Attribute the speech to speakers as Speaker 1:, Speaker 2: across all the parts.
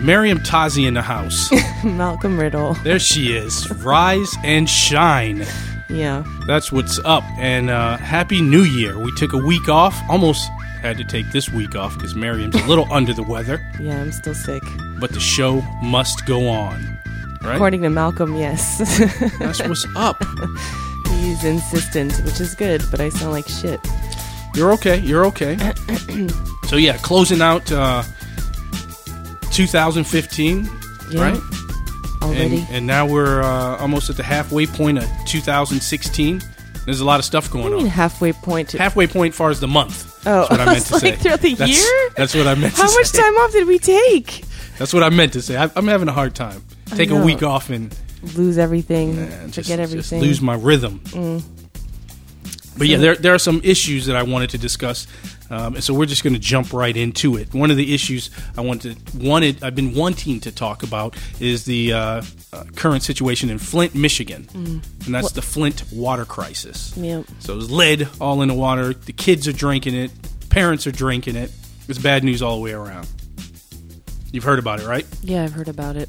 Speaker 1: Meriem Tazi in the house.
Speaker 2: Malcolm Riddle.
Speaker 1: There she is. Rise and shine.
Speaker 2: Yeah.
Speaker 1: That's what's up. And uh, happy New Year. We took a week off. Almost had to take this week off because Meriem's a little under the weather.
Speaker 2: Yeah, I'm still sick.
Speaker 1: But the show must go on. Right?
Speaker 2: According to Malcolm, yes.
Speaker 1: That's what's up.
Speaker 2: He's insistent, which is good, but I sound like shit.
Speaker 1: You're okay. You're okay. so yeah, closing out uh, 2015,
Speaker 2: Yeah.
Speaker 1: right?
Speaker 2: Already.
Speaker 1: And, and now we're uh, almost at the halfway point of 2016. There's a lot of stuff going
Speaker 2: mean
Speaker 1: on.
Speaker 2: halfway point to
Speaker 1: Halfway point far as the month.
Speaker 2: Oh,
Speaker 1: That's what I meant to
Speaker 2: like
Speaker 1: say.
Speaker 2: throughout the
Speaker 1: That's-
Speaker 2: year?
Speaker 1: That's what I meant to
Speaker 2: How
Speaker 1: say.
Speaker 2: much time off did we take?
Speaker 1: That's what I meant to say. I, I'm having a hard time. Take a week off and
Speaker 2: Lose everything.
Speaker 1: uh,
Speaker 2: forget
Speaker 1: just,
Speaker 2: everything.
Speaker 1: just lose my rhythm. But yeah, there there are some issues that I wanted to discuss, um, and so we're just going to jump right into it. One of the issues I wanted wanted I've been wanting to talk about is the uh, uh, current situation in Flint, Michigan, and that's the Flint water crisis.
Speaker 2: Yep.
Speaker 1: So there's lead all in the water. The kids are drinking it. Parents are drinking it. It's bad news all the way around. You've heard about it, right?
Speaker 2: Yeah, I've heard about it.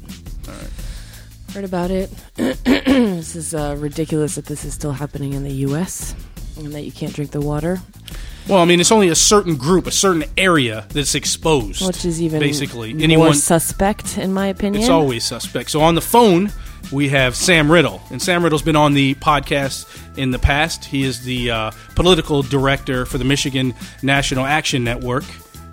Speaker 2: Heard about it. this is uh, ridiculous that this is still happening in the U.S. and that you can't drink the water,
Speaker 1: Well, I mean, it's only a certain group, a certain area that's exposed.
Speaker 2: which is even
Speaker 1: basically
Speaker 2: more
Speaker 1: anyone.
Speaker 2: suspect, in my opinion.
Speaker 1: It's always suspect. So on the phone, we have Sam Riddle, and Sam Riddle's been on the podcast in the past. He is the uh, political director for the Michigan National Action Network,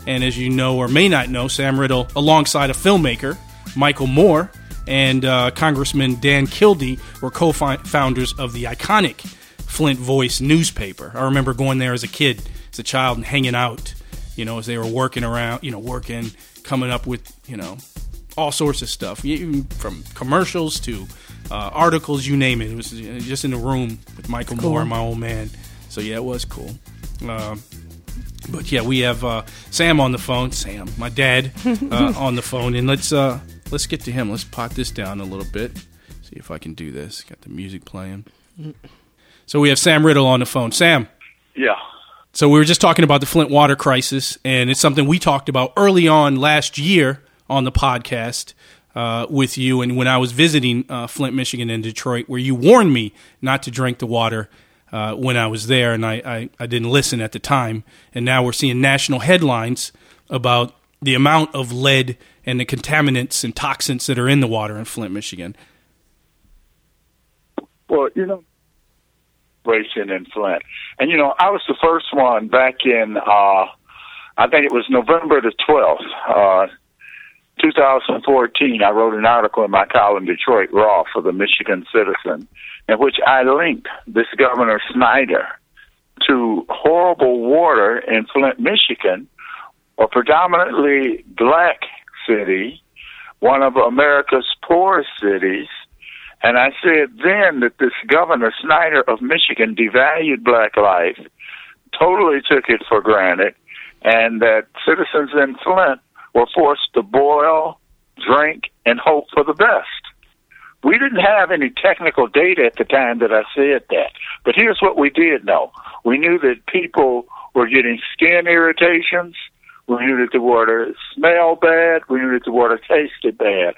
Speaker 1: and as you know or may not know, Sam Riddle, alongside a filmmaker, Michael Moore, and uh, Congressman Dan Kildee, were co-founders of the iconic Flint Voice newspaper. I remember going there as a kid, a child, and hanging out. You know, as they were working around, you know, working, coming up with, you know, all sorts of stuff, even from commercials to uh, articles, you name it. It was uh, just in the room with Michael
Speaker 2: Cool.
Speaker 1: Moore, my old man. So yeah, it was cool. Um, but yeah, we have uh, Sam on the phone. Sam, my dad, uh, on the phone, and let's uh, let's get to him. Let's pot this down a little bit. See if I can do this. Got the music playing. So we have Sam Riddle on the phone. Sam.
Speaker 3: Yeah.
Speaker 1: So we were just talking about the Flint water crisis, and it's something we talked about early on last year on the podcast uh, with you. And when I was visiting uh, Flint, Michigan, and Detroit, where you warned me not to drink the water uh, when I was there, and I, I, I didn't listen at the time. And now we're seeing national headlines about the amount of lead and the contaminants and toxins that are in the water in Flint, Michigan.
Speaker 3: Well, you know, in Flint, and you know, I was the first one back in. uh I think it was November the twelfth, uh, 2014. I wrote an article in my column, Detroit Raw, for the Michigan Citizen, in which I linked this Governor Snyder to horrible water in Flint, Michigan, a predominantly black city, one of America's poorest cities. And I said then that this Governor Snyder of Michigan devalued black life, totally took it for granted, and that citizens in Flint were forced to boil, drink, and hope for the best. We didn't have any technical data at the time that I said that. But here's what we did know. We knew that people were getting skin irritations. We knew that the water smelled bad. We knew that the water tasted bad.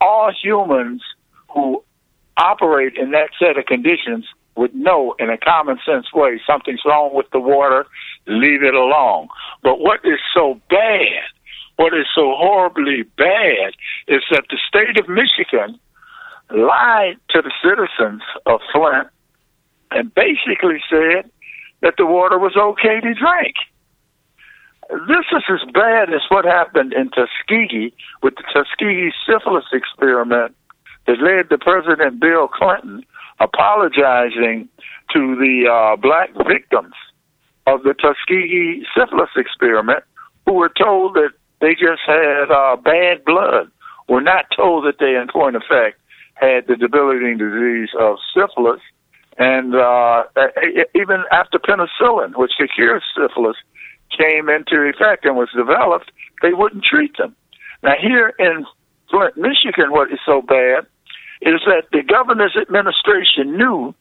Speaker 3: All humans who operate in that set of conditions would know in a common sense way something's wrong with the water, leave it alone. But what is so bad, what is so horribly bad, is that the state of Michigan lied to the citizens of Flint and basically said that the water was okay to drink. This is as bad as what happened in Tuskegee with the Tuskegee syphilis experiment that led to President Bill Clinton apologizing to the uh, black victims of the Tuskegee syphilis experiment who were told that they just had uh, bad blood, were not told that they, in point of fact, had the debilitating disease of syphilis. And uh, even after penicillin, which could cure syphilis, came into effect and was developed, they wouldn't treat them. Now, here in Flint, Michigan, what is so bad is that the governor's administration knew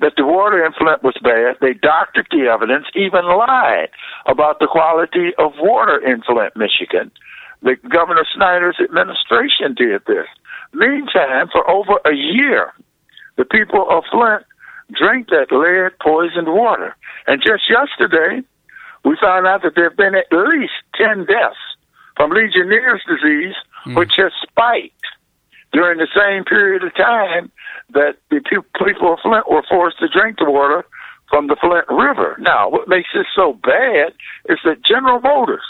Speaker 3: that the water in Flint was bad. They doctored the evidence, even lied about the quality of water in Flint, Michigan. The Governor Snyder's administration did this. Meantime, for over a year, the people of Flint drink that lead poisoned water. And just yesterday, we found out that there have been at least 10 deaths from Legionnaire's disease, mm. which has spiked during the same period of time that the people of Flint were forced to drink the water from the Flint River. Now, what makes this so bad is that General Motors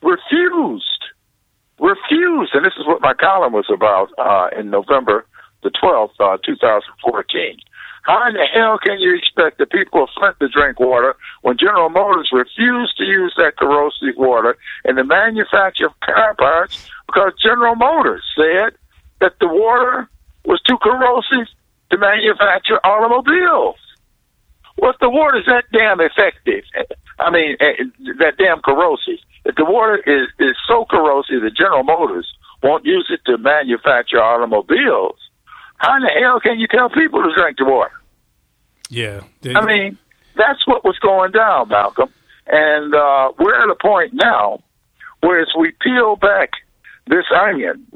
Speaker 3: refused, refused, and this is what my column was about uh, in November the 12th, uh, 2014. How in the hell can you expect the people of Flint to drink water when General Motors refused to use that corrosive water in the manufacture of car parts because General Motors said that the water was too corrosive to manufacture automobiles? Well, if the water is that damn effective, I mean, eh, that damn corrosive, if the water is, is so corrosive that General Motors won't use it to manufacture automobiles, how in the hell can you tell people to drink the water?
Speaker 1: Yeah.
Speaker 3: They, I mean, that's what was going down, Malcolm. And uh, we're at a point now where as we peel back this onion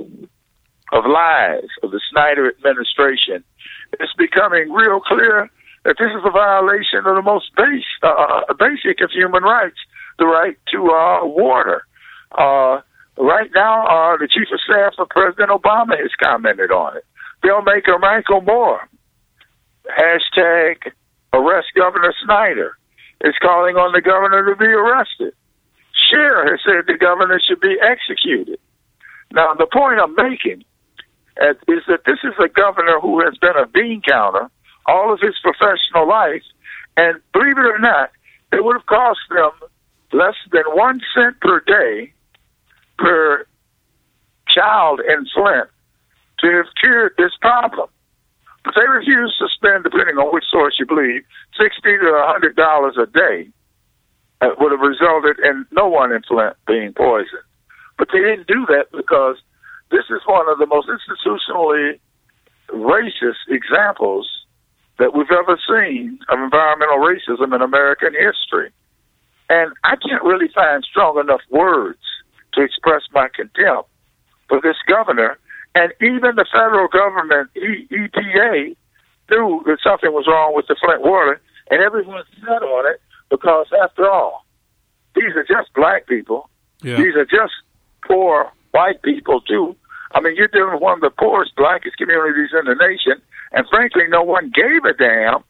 Speaker 3: of lies of the Snyder administration, it's becoming real clear that this is a violation of the most base, uh, basic of human rights, the right to uh, water. Uh, right now, uh, the chief of staff of President Obama has commented on it. Filmmaker Michael Moore, hashtag arrest Governor Snyder, is calling on the governor to be arrested. Cher has said the governor should be executed. Now, the point I'm making is that this is a governor who has been a bean counter all of his professional life, and believe it or not, it would have cost them less than one cent per day per child in Flint to have cured this problem. But they refused to spend, depending on which source you believe, sixty to a hundred dollars a day. That would have resulted in no one in Flint being poisoned. But they didn't do that because this is one of the most institutionally racist examples that we've ever seen of environmental racism in American history. And I can't really find strong enough words to express my contempt for this governor and even the federal government, EPA, knew that something was wrong with the Flint water, and everyone set on it because, after all, these are just black people. Yeah. These are just poor white people, too. I mean, you're dealing with one of the poorest, blackest communities in the nation, and frankly, no one gave a damn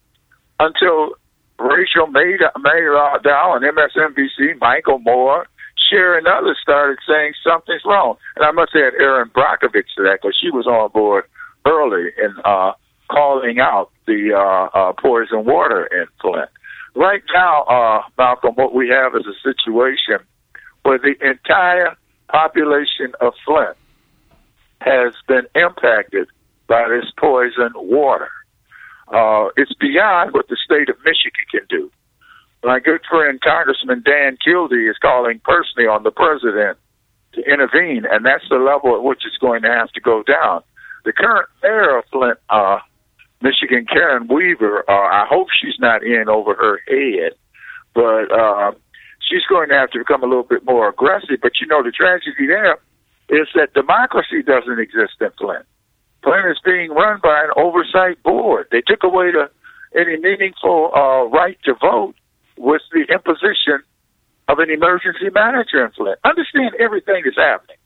Speaker 3: until Rachel Maddow and MSNBC, Michael Moore, Cher and others started saying something's wrong. And I must add Erin Brockovich to that because she was on board early in uh, calling out the uh, uh, poison water in Flint. Right now, uh, Malcolm, what we have is a situation where the entire population of Flint has been impacted by this poison water. Uh, it's beyond what the state of Michigan can do. My good friend Congressman Dan Kildee is calling personally on the president to intervene, and that's the level at which it's going to have to go down. The current mayor of Flint, uh, Michigan, Karen Weaver, uh, I hope she's not in over her head, but uh, she's going to have to become a little bit more aggressive. But you know, the tragedy there is that democracy doesn't exist in Flint. Flint is being run by an oversight board. They took away the, any meaningful uh, right to vote with the imposition of an emergency manager in Flint. Understand everything that's happening.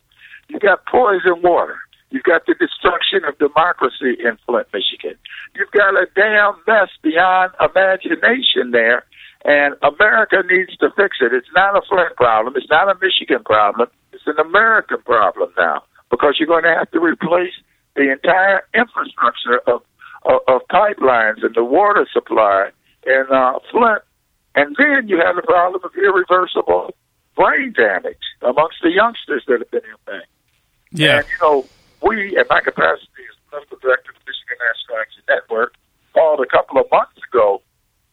Speaker 3: You've got poison water. You've got the destruction of democracy in Flint, Michigan. You've got a damn mess beyond imagination there, and America needs to fix it. It's not a Flint problem. It's not a Michigan problem. It's an American problem now because you're going to have to replace the entire infrastructure of, of, of pipelines and the water supply in uh, Flint and then you have the problem of irreversible brain damage amongst the youngsters that have been impacted.
Speaker 1: Yeah.
Speaker 3: And, you know, we, in my capacity as medical director of the Michigan National Action Network, called a couple of months ago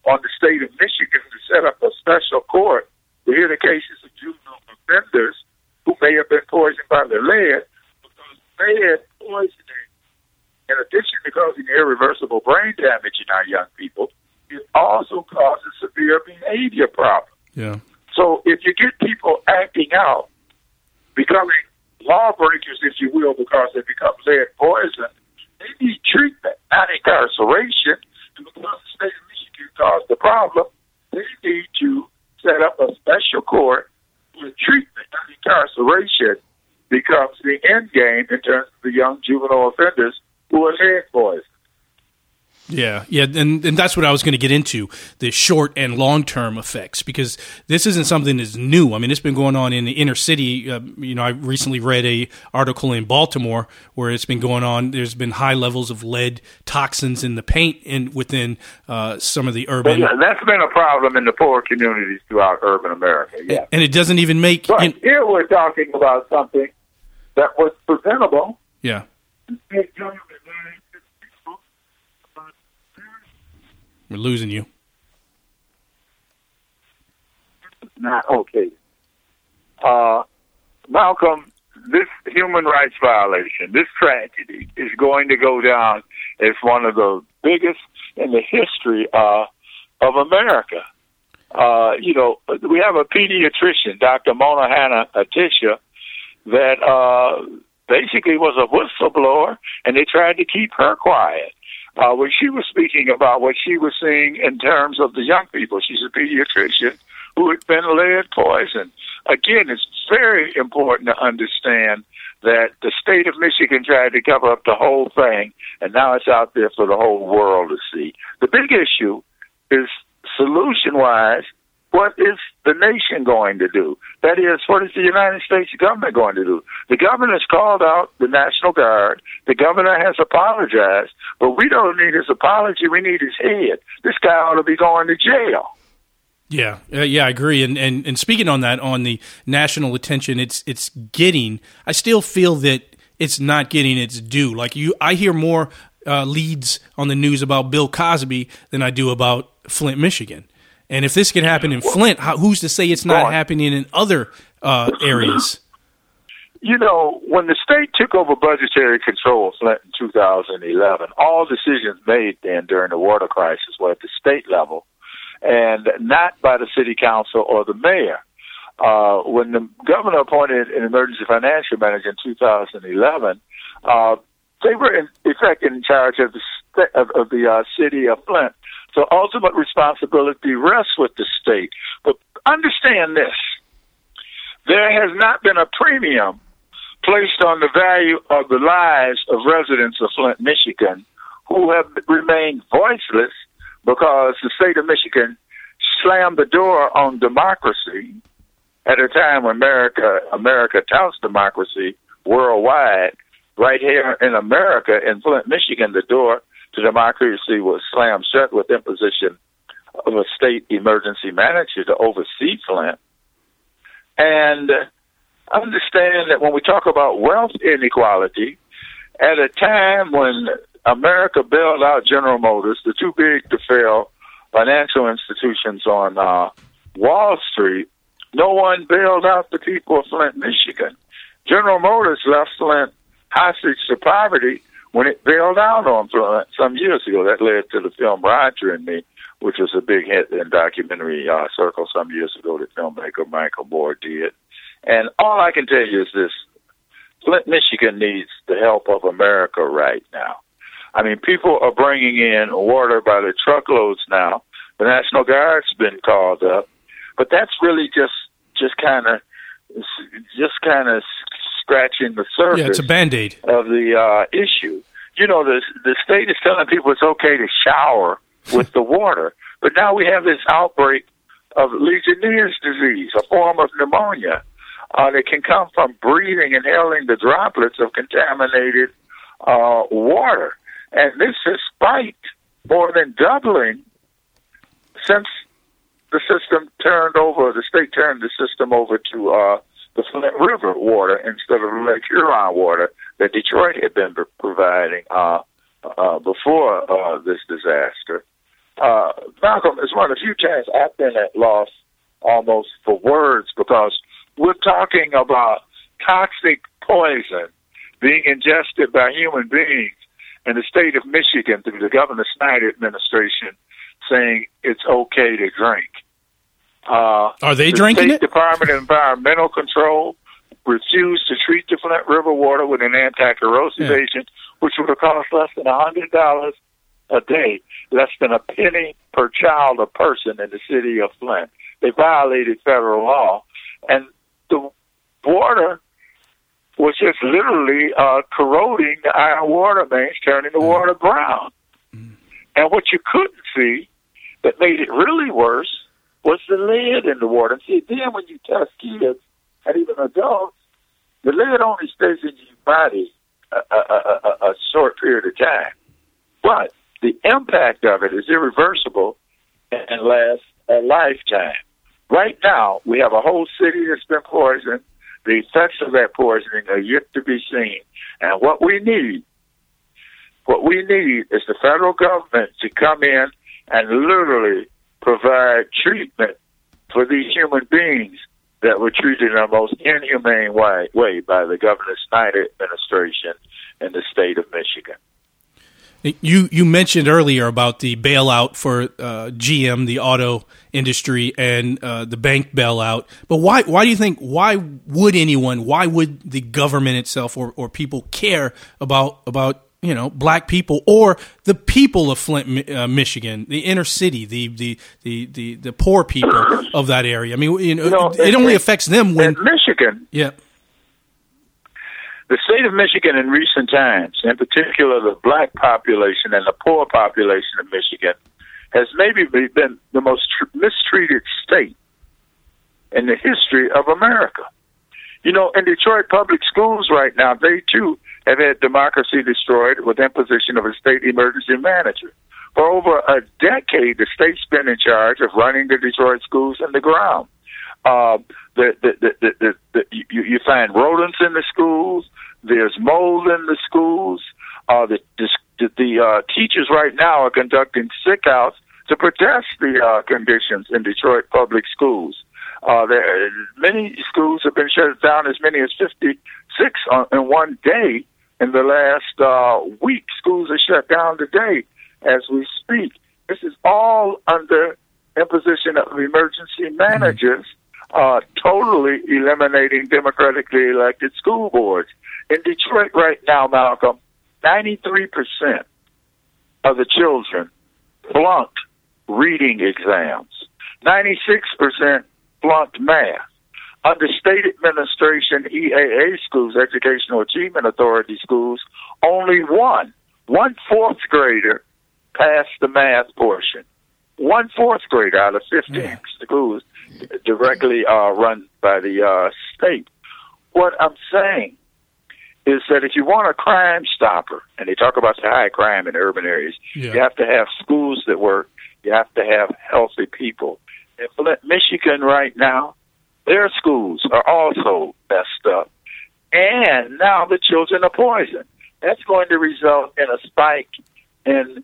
Speaker 3: on the state of Michigan to set up a special court to hear the cases of juvenile offenders who may have been poisoned by the lead because lead poisoning, in addition to causing irreversible brain damage in our young people, it also causes severe behavior problems.
Speaker 1: Yeah.
Speaker 3: So if you get people acting out, becoming lawbreakers, if you will, because they become lead poison, they need treatment, not incarceration. And because the state of Michigan caused the problem, they need to set up a special court where treatment, not incarceration, becomes the end game in terms of the young juvenile offenders who are lead poisoned.
Speaker 1: Yeah, yeah, and, and that's what I was going to get into the short and long term effects because this isn't something that's new. I mean, it's been going on in the inner city. Uh, you know, I recently read a article in Baltimore where it's been going on. There's been high levels of lead toxins in the paint and within uh, some of the urban.
Speaker 3: yeah, that's been a problem in the poor communities throughout urban America. Yeah,
Speaker 1: and it doesn't even make.
Speaker 3: But
Speaker 1: in,
Speaker 3: here we're talking about something that was preventable.
Speaker 1: Yeah. We're losing you.
Speaker 3: Not okay. Uh, Malcolm, this human rights violation, this tragedy, is going to go down as one of the biggest in the history uh, of America. Uh, you know, we have a pediatrician, Dr. Mona Hanna Attisha, that uh, basically was a whistleblower, and they tried to keep her quiet uh, when she was speaking about what she was seeing in terms of the young people. She's a pediatrician who had been lead poisoned. Again, it's very important to understand that the state of Michigan tried to cover up the whole thing, and now it's out there for the whole world to see. The big issue is solution wise what is the nation going to do? That is, what is the United States government going to do? The governor has called out the National Guard. The governor has apologized, but we don't need his apology. We need his head. This guy ought to be going to jail.
Speaker 1: Yeah, uh, yeah, I agree. And, and and speaking on that, on the national attention, it's it's getting. I still feel that it's not getting its due. Like you, I hear more uh, leads on the news about Bill Cosby than I do about Flint, Michigan. And if this can happen in Flint, how, who's to say it's not happening in other uh, areas?
Speaker 3: You know, when the state took over budgetary control of Flint in 2011, all decisions made then during the water crisis were at the state level and not by the city council or the mayor. Uh, when the governor appointed an emergency financial manager in 2011, uh, they were in effect in charge of the st- of, of the uh, city of Flint. So ultimate responsibility rests with the state. But understand this: there has not been a premium placed on the value of the lives of residents of Flint, Michigan, who have remained voiceless because the state of Michigan slammed the door on democracy at a time when America America touts democracy worldwide. Right here in America, in Flint, Michigan, the door to democracy was slammed shut with imposition of a state emergency manager to oversee Flint. And understand that when we talk about wealth inequality, at a time when America bailed out General Motors, the too big to fail financial institutions on uh, Wall Street, no one bailed out the people of Flint, Michigan. General Motors left Flint hostage to poverty when it bailed out on some years ago. That led to the film Roger and Me, which was a big hit in documentary uh, circle some years ago that filmmaker Michael Moore did. And all I can tell you is this Flint, Michigan needs the help of America right now. I mean, people are bringing in water by the truckloads now. The National Guard's been called up, but that's really just just kind of just kind of scratching the surface.
Speaker 1: Yeah, it's a band aid
Speaker 3: of the uh, issue. You know, the the state is telling people it's okay to shower with the water, but now we have this outbreak of Legionnaire's disease, a form of pneumonia uh, that can come from breathing, and inhaling the droplets of contaminated uh, water. And this has spiked more than doubling since the system turned over, the state turned the system over to uh, the Flint River water instead of Lake Huron water that Detroit had been providing uh, uh, before uh, this disaster. Uh, Malcolm, it's one of the few times I've been at loss almost for words because we're talking about toxic poison being ingested by human beings in the state of Michigan through the Governor Snyder administration saying it's okay to drink.
Speaker 1: Uh, Are they
Speaker 3: the
Speaker 1: drinking
Speaker 3: State
Speaker 1: it?
Speaker 3: Department of Environmental Control refused to treat the Flint River water with an anti-corrosive yeah. agent, which would have cost less than a hundred dollars a day, less than a penny per child or person in the city of Flint. They violated federal law, and the water was just literally uh, corroding the iron water mains, turning the water brown. Mm. And what you couldn't see that made it really worse was the lead in the water. And see, then when you test kids and even adults, the lead only stays in your body a, a, a, a short period of time. But the impact of it is irreversible and lasts a lifetime. Right now, we have a whole city that's been poisoned. The effects of that poisoning are yet to be seen. And what we need, what we need is the federal government to come in and literally provide treatment for these human beings that were treated in a most inhumane way, way by the Governor Snyder administration in the state of Michigan.
Speaker 1: You you mentioned earlier about the bailout for uh, GM, the auto industry, and uh, the bank bailout. But why why do you think why would anyone why would the government itself or, or people care about about you know black people or the people of Flint, uh, Michigan, the inner city, the, the the the the poor people of that area? I mean, you know, know it, it, only affects them when
Speaker 3: Michigan.
Speaker 1: Yeah
Speaker 3: the state of Michigan in recent times, in particular the black population and the poor population of Michigan, has maybe been the most tr- mistreated state in the history of America. You know, in Detroit public schools right now, they too have had democracy destroyed with imposition of a state emergency manager. For over a decade, the state's been in charge of running the Detroit schools in the ground. Uh, the, the, the, the, the, you, you find rodents in the schools. There's mold in the schools. Uh, the the, the uh, teachers right now are conducting sick outs to protest the uh, conditions in Detroit public schools. Uh, there, many schools have been shut down as many as 56 on, in one day. In the last uh, week, schools are shut down today as we speak. This is all under imposition of emergency managers, uh, totally eliminating democratically elected school boards. In Detroit right now, Malcolm, 93% of the children flunked reading exams. 96% flunked math. Under state administration, EAA schools, Educational Achievement Authority schools, only one, one fourth grader passed the math portion. One fourth grader out of 15 yeah. schools directly uh, run by the uh, state. What I'm saying is that if you want a crime stopper, and they talk about the high crime in urban areas, yeah. you have to have schools that work. You have to have healthy people. In Flint, Michigan, right now, their schools are also messed up, and now the children are poisoned. That's going to result in a spike in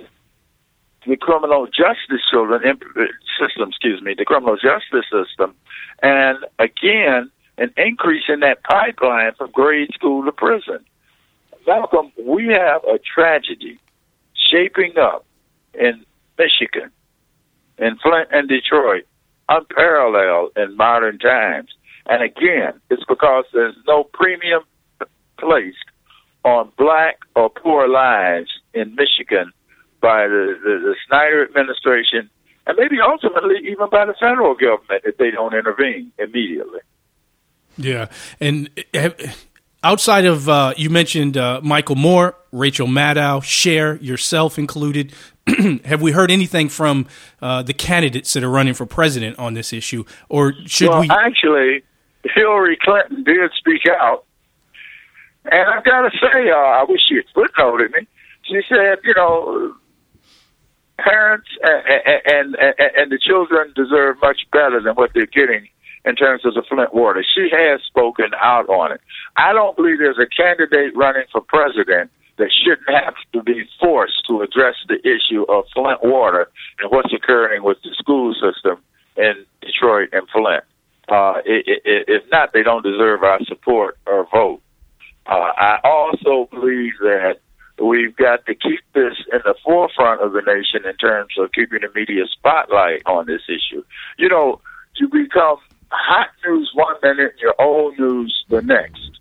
Speaker 3: the criminal justice children uh, system. Excuse me, the criminal justice system, and again an increase in that pipeline from grade school to prison. Malcolm, we have a tragedy shaping up in Michigan, in Flint and Detroit, unparalleled in modern times. And again, it's because there's no premium placed on black or poor lives in Michigan by the, the, the Snyder administration and maybe ultimately even by the federal government if they don't intervene immediately.
Speaker 1: Yeah, and outside of uh, you mentioned uh, Michael Moore, Rachel Maddow, Cher, yourself included. have we heard anything from uh, the candidates that are running for president on this issue, or should
Speaker 3: well,
Speaker 1: we?
Speaker 3: Actually, Hillary Clinton did speak out, and I've got to say, uh, I wish she had footnoted me. She said, you know, parents and, and and and the children deserve much better than what they're getting in terms of the Flint water. She has spoken out on it. I don't believe there's a candidate running for president that shouldn't have to be forced to address the issue of Flint water and what's occurring with the school system in Detroit and Flint. Uh, if not, they don't deserve our support or vote. Uh, I also believe that we've got to keep this in the forefront of the nation in terms of keeping the media spotlight on this issue. You know, to become hot news one minute, your old news the next.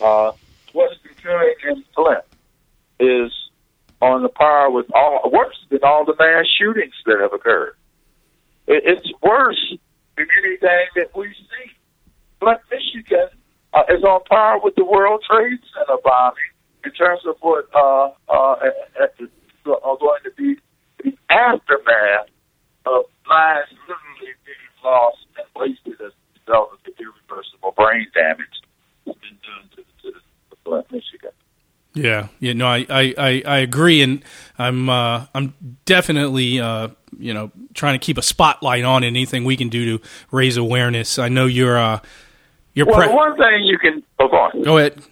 Speaker 3: Uh, what's occurring in Flint is on the par with all worse than all the mass shootings that have occurred. It, it's worse than anything that we've seen. Flint, Michigan uh, is on par with the World Trade Center bombing in terms of what uh, uh, are going to be the aftermath of lives literally being lost and wasted as a result of the irreversible brain damage that's been done to the citizens of Flint, Michigan.
Speaker 1: Yeah, yeah, no, I, I, I agree, and I'm uh, I'm definitely uh, you know trying to keep a spotlight on anything we can do to raise awareness. I know you're uh, you're
Speaker 3: well,
Speaker 1: pre-
Speaker 3: one thing you can oh, go on.
Speaker 1: Go ahead.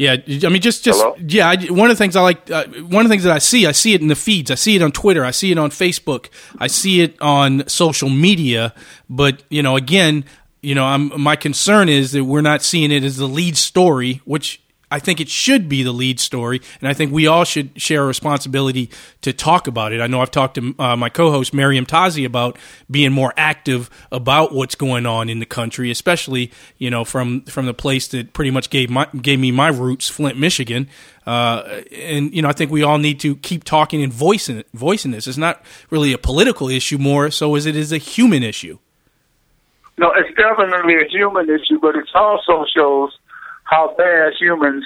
Speaker 1: Yeah, I mean, just just
Speaker 3: Hello?
Speaker 1: yeah. I, one of the things I like, uh, one of the things that I see, I see it in the feeds. I see it on Twitter. I see it on Facebook. I see it on social media. But you know, again, you know, I'm, my concern is that we're not seeing it as the lead story, which I think it should be the lead story, and I think we all should share a responsibility to talk about it. I know I've talked to uh, my co-host Meriem Tazi about being more active about what's going on in the country, especially you know from from the place that pretty much gave my gave me my roots, Flint, Michigan. Uh, and you know, I think we all need to keep talking and voicing voicing this. It's not really a political issue more so as it is a human issue.
Speaker 3: No, it's definitely a human issue, but it also shows how bad humans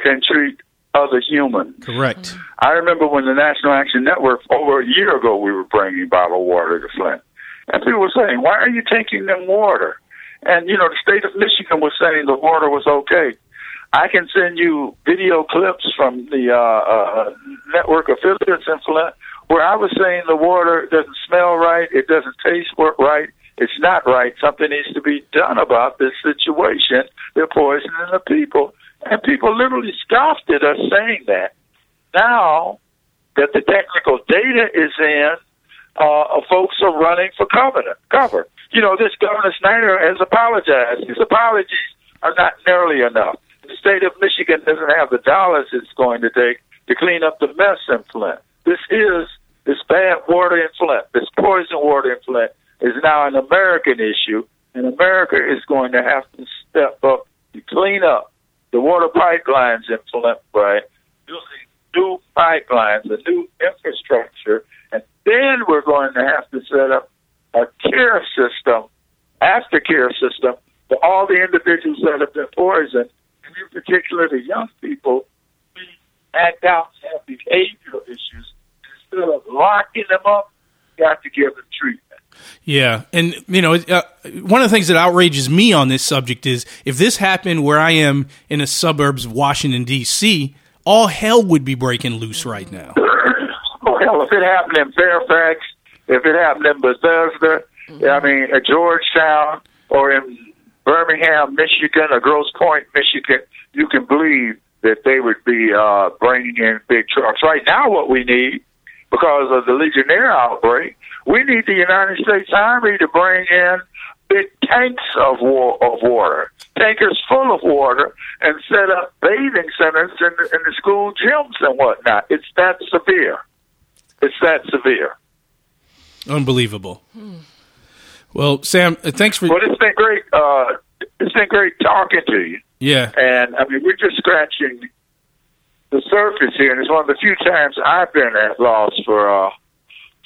Speaker 3: can treat other humans.
Speaker 1: Correct.
Speaker 3: I remember when the National Action Network over a year ago we were bringing bottled water to Flint, and people were saying, "Why are you taking them water?" And you know, the state of Michigan was saying the water was okay. I can send you video clips from the uh, uh, network affiliates in Flint where I was saying the water doesn't smell right, it doesn't taste right, it's not right. Something needs to be done about this situation. They're poisoning the people. And people literally scoffed at us saying that. Now that the technical data is in, uh, folks are running for cover. cover. You know, this Governor Snyder has apologized. His apologies are not nearly enough. The state of Michigan doesn't have the dollars it's going to take to clean up the mess in Flint. This is this bad water in Flint, this poison water in Flint is now an American issue, and America is going to have to step up to clean up the water pipelines in Flint by using new pipelines, a new infrastructure, and then we're going to have to set up a care system, aftercare system, for all the individuals that have been poisoned, and in particular the young people who act out have behavioral issues. Instead of locking them up, you have to give them treatment.
Speaker 1: Yeah, and you know, uh, one of the things that outrages me on this subject is if this happened where I am in the suburbs of Washington D.C., all hell would be breaking loose right now.
Speaker 3: oh hell, if it happened in Fairfax, if it happened in Bethesda, I mean, at Georgetown or in Birmingham, Michigan, or Grosse Pointe, Michigan, you can believe that they would be uh, bringing in big trucks. Right now, what we need, because of the Legionnaire outbreak, we need the United States Army to bring in big tanks of war, of water, tankers full of water, and set up bathing centers in the, in the school gyms and whatnot. It's that severe. It's that severe.
Speaker 1: Unbelievable. Well, Sam, uh, thanks for.
Speaker 3: Well, it's been great. Uh, it's been great talking to you.
Speaker 1: Yeah,
Speaker 3: And I mean, we're just scratching the surface here, and it's one of the few times I've been at loss for uh,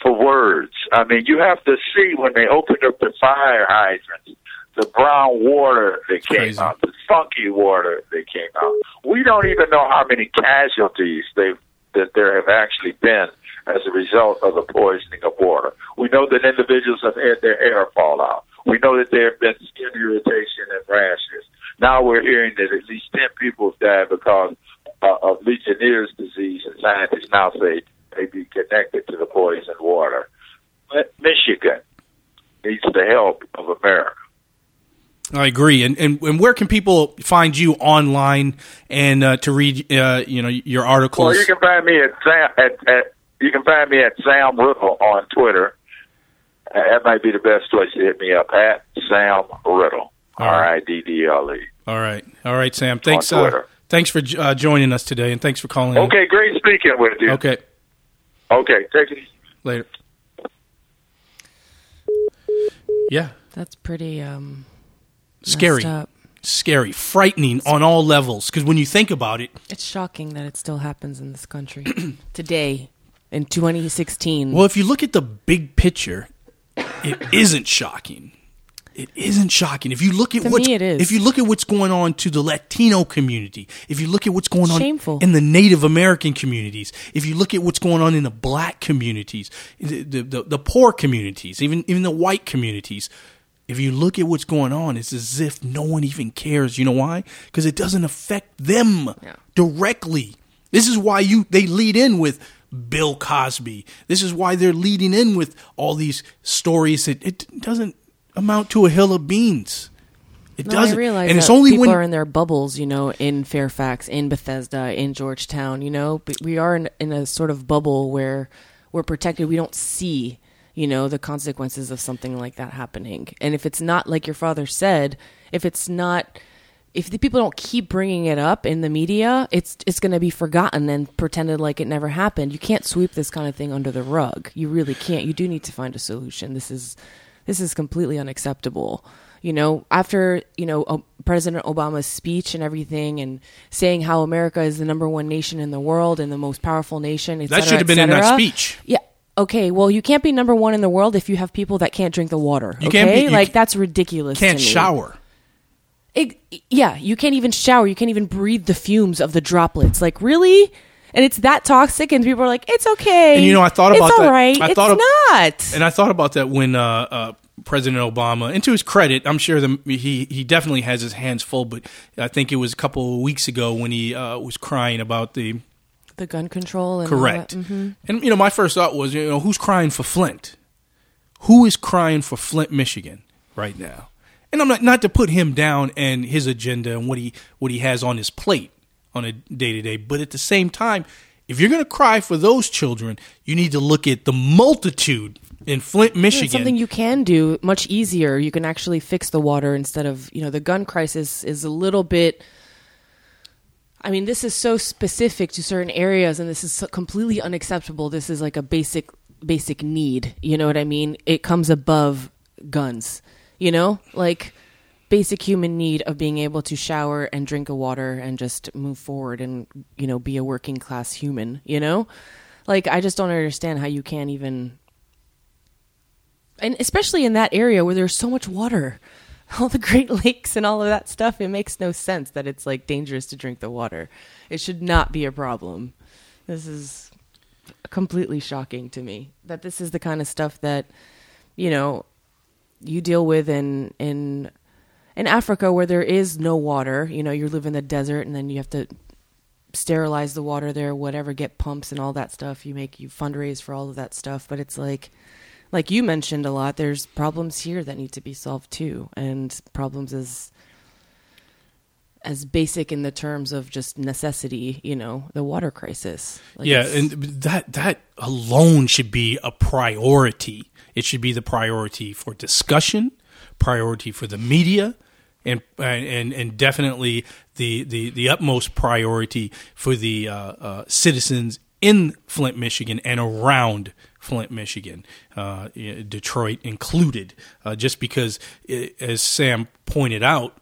Speaker 3: for words. I mean, you have to see when they opened up the fire hydrants, the brown water that came
Speaker 1: Crazy.
Speaker 3: out, the funky water that came out. We don't even know how many casualties they've that there have actually been as a result of the poisoning of water. We know that individuals have had their hair fall out. We know that there have been skin irritation and rashes. Now we're hearing that at least 10 people have died because uh, of Legionnaire's disease, and scientists now say may be connected to the poisoned water. But Michigan needs the help of America.
Speaker 1: I agree. And, and and where can people find you online and uh, to read uh, you know your articles?
Speaker 3: Well, you can find me at Sam at, at you can find me at Sam Riddle on Twitter. Uh, that might be the best place to hit me up at Sam Riddle. R. I D D L E.
Speaker 1: All right, all right, Sam. Thanks.
Speaker 3: On
Speaker 1: Uh,
Speaker 3: Twitter.
Speaker 1: Thanks for uh, joining us today, and thanks for calling. in.
Speaker 3: Okay, great speaking with you.
Speaker 1: Okay.
Speaker 3: Okay, take it easy.
Speaker 1: Later. Yeah,
Speaker 2: That's pretty um,
Speaker 1: scary,
Speaker 2: up.
Speaker 1: scary, frightening on all levels. Because when you think about it,
Speaker 2: It's shocking that it still happens in this country today in 2016.
Speaker 1: well, if you look at the big picture, it isn't shocking. It isn't shocking. If you look at
Speaker 2: To
Speaker 1: what's
Speaker 2: me, it is.
Speaker 1: if you look at what's going on to the Latino community, if you look at what's going on
Speaker 2: Shameful.
Speaker 1: in the Native American communities, if you look at what's going on in the black communities, the the, the, the poor communities, even even the white communities, if you look at what's going on, it's as if no one even cares. You know why? Because it doesn't affect them
Speaker 2: Yeah.
Speaker 1: directly. This is why you they lead in with Bill Cosby. This is why they're leading in with all these stories that it doesn't amount to a hill of beans. It
Speaker 2: No,
Speaker 1: doesn't.
Speaker 2: I realize
Speaker 1: and it's only
Speaker 2: people
Speaker 1: when
Speaker 2: are in their bubbles, you know, in Fairfax, in Bethesda, in Georgetown. You know, but we are in, in a sort of bubble where we're protected. We don't see, you know, the consequences of something like that happening. And if it's not like your father said, if it's not, if the people don't keep bringing it up in the media, it's it's going to be forgotten and pretended like it never happened. You can't sweep this kind of thing under the rug. You really can't. You do need to find a solution. This is this is completely unacceptable. You know, after you know President Obama's speech and everything, and saying how America is the number one nation in the world and the most powerful nation. Et
Speaker 1: That
Speaker 2: cetera,
Speaker 1: should have been in that speech.
Speaker 2: Yeah. Okay. Well, you can't be number one in the world if you have people that can't drink the water.
Speaker 1: You
Speaker 2: okay,
Speaker 1: can't be- you
Speaker 2: like that's ridiculous.
Speaker 1: can't
Speaker 2: to me.
Speaker 1: shower.
Speaker 2: It, yeah, you can't even shower. You can't even breathe the fumes of the droplets. Like really? And it's that toxic, and people are like, "It's okay."
Speaker 1: And you know, I thought about
Speaker 2: it's
Speaker 1: that.
Speaker 2: all right.
Speaker 1: I
Speaker 2: it's
Speaker 1: thought of-
Speaker 2: not.
Speaker 1: And I thought about that when uh, uh, President Obama, and to his credit, I'm sure the, he he definitely has his hands full. But I think it was a couple of weeks ago when he uh, was crying about the
Speaker 2: the gun control and
Speaker 1: correct.
Speaker 2: Mhm.
Speaker 1: And you know, my first thought was, you know, who's crying for Flint? Who is crying for Flint, Michigan, right now? And I'm not not to put him down and his agenda and what he what he has on his plate on a day to day, but at the same time, if you're going to cry for those children, you need to look at the multitude in Flint, Michigan.
Speaker 2: It's something you can do much easier. You can actually fix the water instead of, you know, the gun crisis is a little bit. I mean, this is so specific to certain areas, and this is so completely unacceptable. This is like a basic, basic need. You know what I mean? It comes above guns. You know, like basic human need of being able to shower and drink a water and just move forward and you know be a working class human. You know, like I just don't understand how you can't even and especially in that area where there's so much water all the great lakes and all of that stuff it makes no sense that it's like dangerous to drink the water it should not be a problem this is completely shocking to me that this is the kind of stuff that you know you deal with in in in Africa where there is no water you know you live in the desert and then you have to sterilize the water there whatever get pumps and all that stuff you make you fundraise for all of that stuff but it's like like you mentioned a lot, there's problems here that need to be solved too, and problems as as basic in the terms of just necessity. You know, the water crisis. Like
Speaker 1: yeah, and that that alone should be a priority. It should be the priority for discussion, priority for the media, and and and definitely the the, the utmost priority for the uh, uh, citizens in Flint, Michigan, and around Flint, Michigan, uh, Detroit included. Uh, just because, i as Sam pointed out,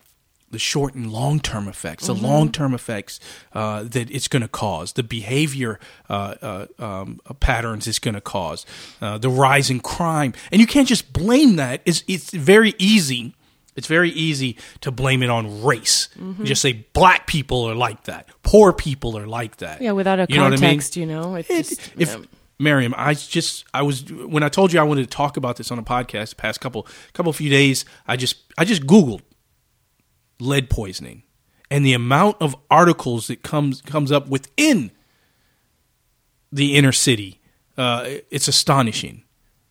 Speaker 1: the short and long term effects, the long term effects uh, that it's going to cause, the behavior uh, uh, um, patterns it's going to cause, uh, the rise in crime, and you can't just blame that. It's it's very easy. It's very easy to blame it on race. You just say black people are like that, poor people are like that.
Speaker 2: yeah, without a
Speaker 1: You know what I mean?
Speaker 2: context, you know, it
Speaker 1: It-
Speaker 2: just
Speaker 1: if
Speaker 2: yeah.
Speaker 1: Meriem, I just I was when I told you I wanted to talk about this on a podcast the past couple couple few days, I just I just googled lead poisoning and the amount of articles that comes comes up within the inner city, uh, it's astonishing.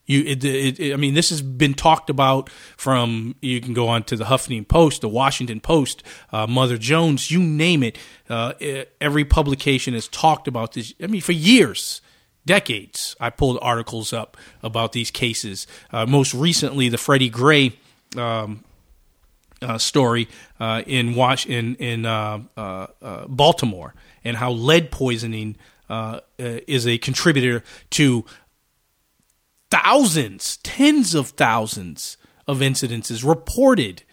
Speaker 1: You, it, it, it- I mean, this has been talked about from. You can go on to the Huffington Post, the Washington Post, uh, Mother Jones, you name it. Uh, every publication has talked about this. I mean, for years, decades. I pulled articles up about these cases. Uh, most recently, the Freddie Gray um, uh, story uh, in in in uh, uh, uh, Baltimore, and how lead poisoning is a contributor to thousands, tens of thousands of incidences reported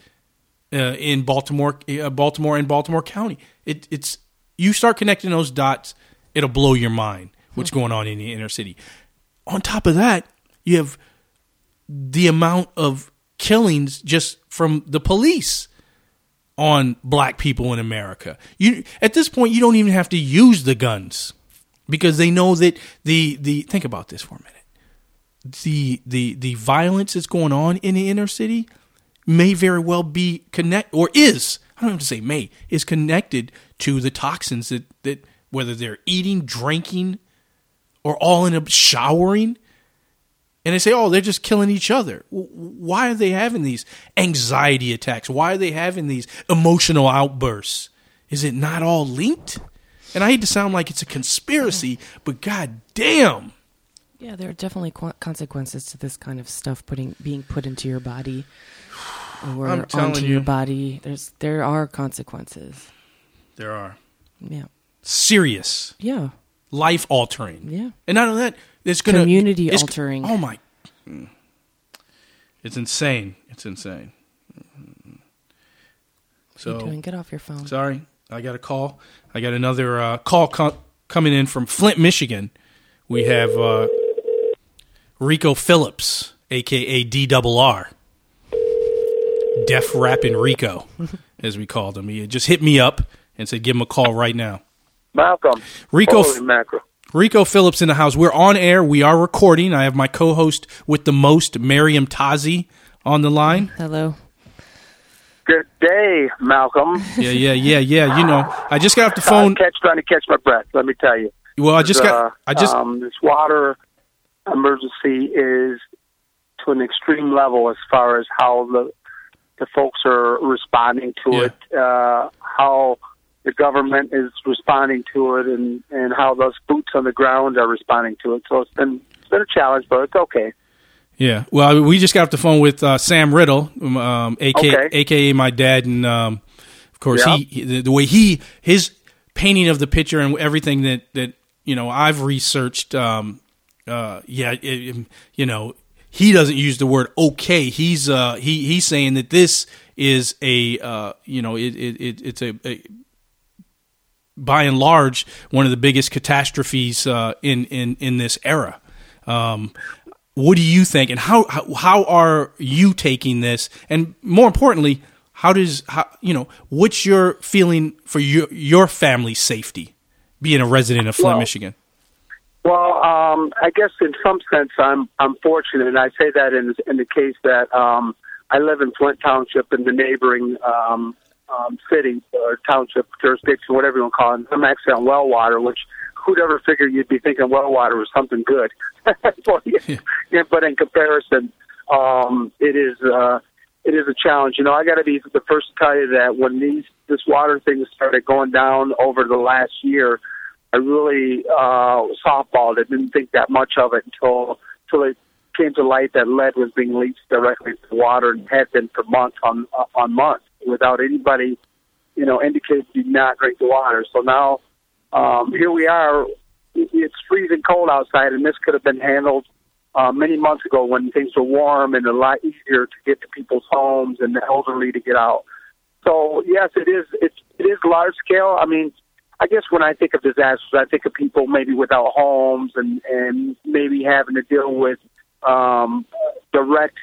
Speaker 1: uh, in Baltimore, uh, Baltimore and Baltimore County. It, it's you start connecting those dots, it'll blow your mind what's going on in the inner city. On top of that, you have the amount of killings just from the police on black people in America. You at this point you don't even have to use the guns because they know that the the think about this for a minute. The the the violence that's going on in the inner city may very well be connect or is I don't have to say may is connected to the toxins that that whether they're eating, drinking, or all in a showering. And they say, oh, they're just killing each other. Why are they having these anxiety attacks? Why are they having these emotional outbursts? Is it not all linked? And I hate to sound like it's a conspiracy, but god damn.
Speaker 2: Yeah, there are definitely consequences to this kind of stuff putting being put into your body or onto you, your body. There's there are consequences.
Speaker 1: There are.
Speaker 2: Yeah.
Speaker 1: Serious.
Speaker 2: Yeah.
Speaker 1: Life altering.
Speaker 2: Yeah.
Speaker 1: And not only that, it's going to
Speaker 2: community altering.
Speaker 1: Oh my! It's insane. It's insane.
Speaker 2: So doing? Get off your phone.
Speaker 1: Sorry, I got a call. I got another uh, call co- coming in from Flint, Michigan. We have uh, Rico Phillips, aka D Double R, Def Rapping Rico, as we called him. He just hit me up and said, "Give him a call right now."
Speaker 4: Malcolm.
Speaker 1: Rico. Rico Phillips in the house. We're on air. We are recording. I have my co-host with the most, Meriem Tazi, on the line.
Speaker 2: Hello.
Speaker 4: Good day, Malcolm.
Speaker 1: Yeah, yeah, yeah, yeah. You know, I just got off the phone.
Speaker 4: catch trying to catch my breath. Let me tell you.
Speaker 1: Well, I just got. I just
Speaker 4: um, this water emergency is to an extreme level as far as how the the folks are responding to yeah. it. Uh, how the government is responding to it and, and how those boots on the ground are responding to it. So it's been it's been a challenge, but it's okay.
Speaker 1: Yeah. Well, we just got off the phone with uh, Sam Riddle, um, um aka, okay. aka my dad, and um, of course yeah. he the, the way he his painting of the picture and everything that that you know I've researched. Um, uh, yeah, it, it, you know he doesn't use the word okay. He's uh, he he's saying that this is a uh, you know it, it, it's a, a by and large one of the biggest catastrophes uh, in in in this era. Um, what do you think, and how, how how are you taking this? And more importantly, how does how you know what's your feeling for your your family's safety, being a resident of Flint, well, Michigan?
Speaker 4: Well, um, I guess in some sense, I'm I'm fortunate, and I say that in in the case that um, I live in Flint Township, and the neighboring um, um, city or township jurisdiction, whatever you want to call it. I'm actually on well water, which who'd ever figure you'd be thinking well water was something good. but, yeah, but in comparison, um, it is uh, it is a challenge. You know, I got to be the first to tell you that when these this water thing started going down over the last year, I really uh, softballed it. Didn't think that much of it until until it came to light that lead was being leached directly to the water and had been for months on uh, on months without anybody, you know, indicating do not drink the water. So now um, here we are. It's freezing cold outside, and this could have been handled uh, many months ago when things were warm and a lot easier to get to people's homes and the elderly to get out. So yes, it is. It's it is large scale. I mean, I guess when I think of disasters, I think of people maybe without homes and and maybe having to deal with um, direct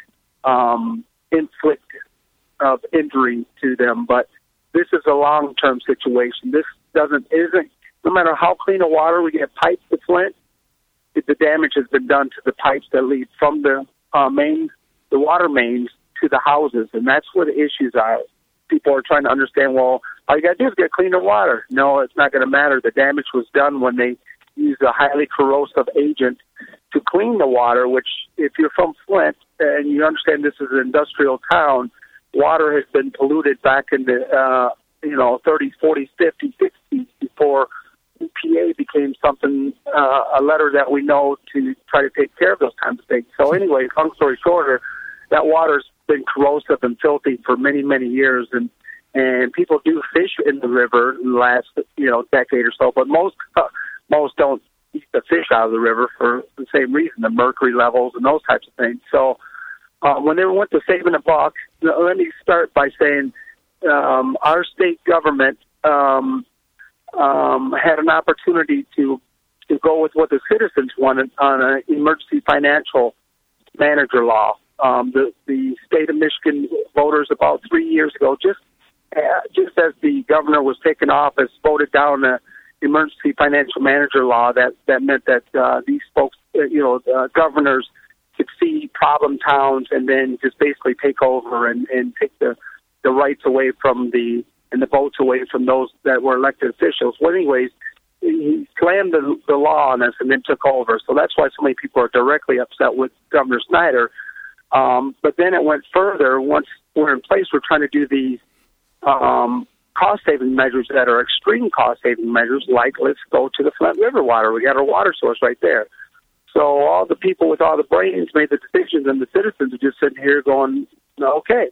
Speaker 4: um, inflict of injury to them. But this is a long term situation. This doesn't isn't no matter how clean the water we get pipes to Flint, the damage has been done to the pipes that lead from the uh, main the water mains to the houses, and that's where the issues are. People are trying to understand. Well, all you got to do is get cleaner water. No, it's not going to matter. The damage was done when they used a highly corrosive agent to clean the water. Which, if you're from Flint and you understand this is an industrial town, water has been polluted back in the uh, you know 30s, 40s, 50s, 60s before EPA became something uh, a letter that we know to try to take care of those kinds of things. So anyway, long story shorter, that water's been corrosive and filthy for many many years, and and people do fish in the river in the last you know decade or so, but most uh, most don't eat the fish out of the river for the same reason, the mercury levels and those types of things. So uh, when they went to saving a buck, let me start by saying um, our state government um, um, had an opportunity to to go with what the citizens wanted on an emergency financial manager law. Um, the the state of Michigan voters about three years ago, just just as the governor was taking office, voted down a emergency financial manager law that that meant that uh, these folks, uh, you know, uh, governors could see problem towns and then just basically take over and and take the the rights away from the and the votes away from those that were elected officials. Well, anyways, he slammed the, the law on us and then took over. So that's why so many people are directly upset with Governor Snyder. Um, but then it went further. Once we're in place, we're trying to do these um, cost saving measures that are extreme cost saving measures, like let's go to the Flint River water. We got our water source right there. So all the people with all the brains made the decisions, and the citizens are just sitting here going, okay.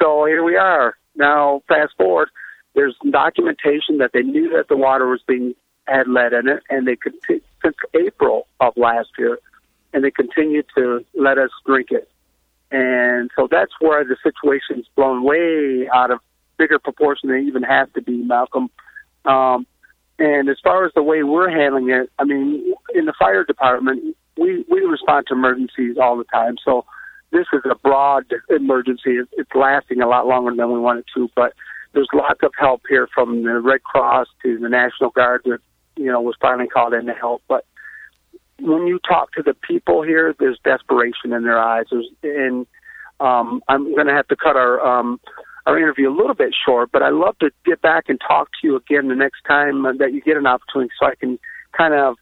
Speaker 4: So here we are. Now, fast forward, there's documentation that they knew that the water was being had lead in it, and they could since April of last year, and they continued to let us drink it. And so that's where the situation's blown way out of bigger proportion than even has to be, Malcolm. Um, and as far as the way we're handling it, I mean, in the fire department, we we respond to emergencies all the time. So this is a broad emergency. It's lasting a lot longer than we want it to, but there's lots of help here from the Red Cross to the National Guard that you know was finally called in to help. But when you talk to the people here, there's desperation in their eyes. There's, and um, I'm going to have to cut our um, our interview a little bit short, but I'd love to get back and talk to you again the next time that you get an opportunity so I can kind of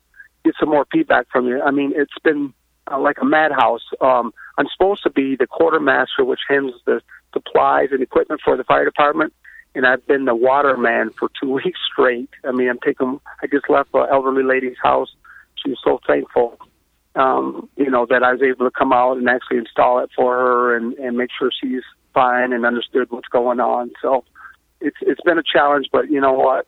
Speaker 4: get some more feedback from you. I mean, it's been uh, like a madhouse. Um, I'm supposed to be the quartermaster, which handles the supplies and equipment for the fire department, and I've been the waterman for two weeks straight. I mean, I'm taking. I just left an elderly lady's house. She was so thankful, um, you know, that I was able to come out and actually install it for her and and make sure she's fine and understood what's going on. So it's it's been a challenge, but you know what?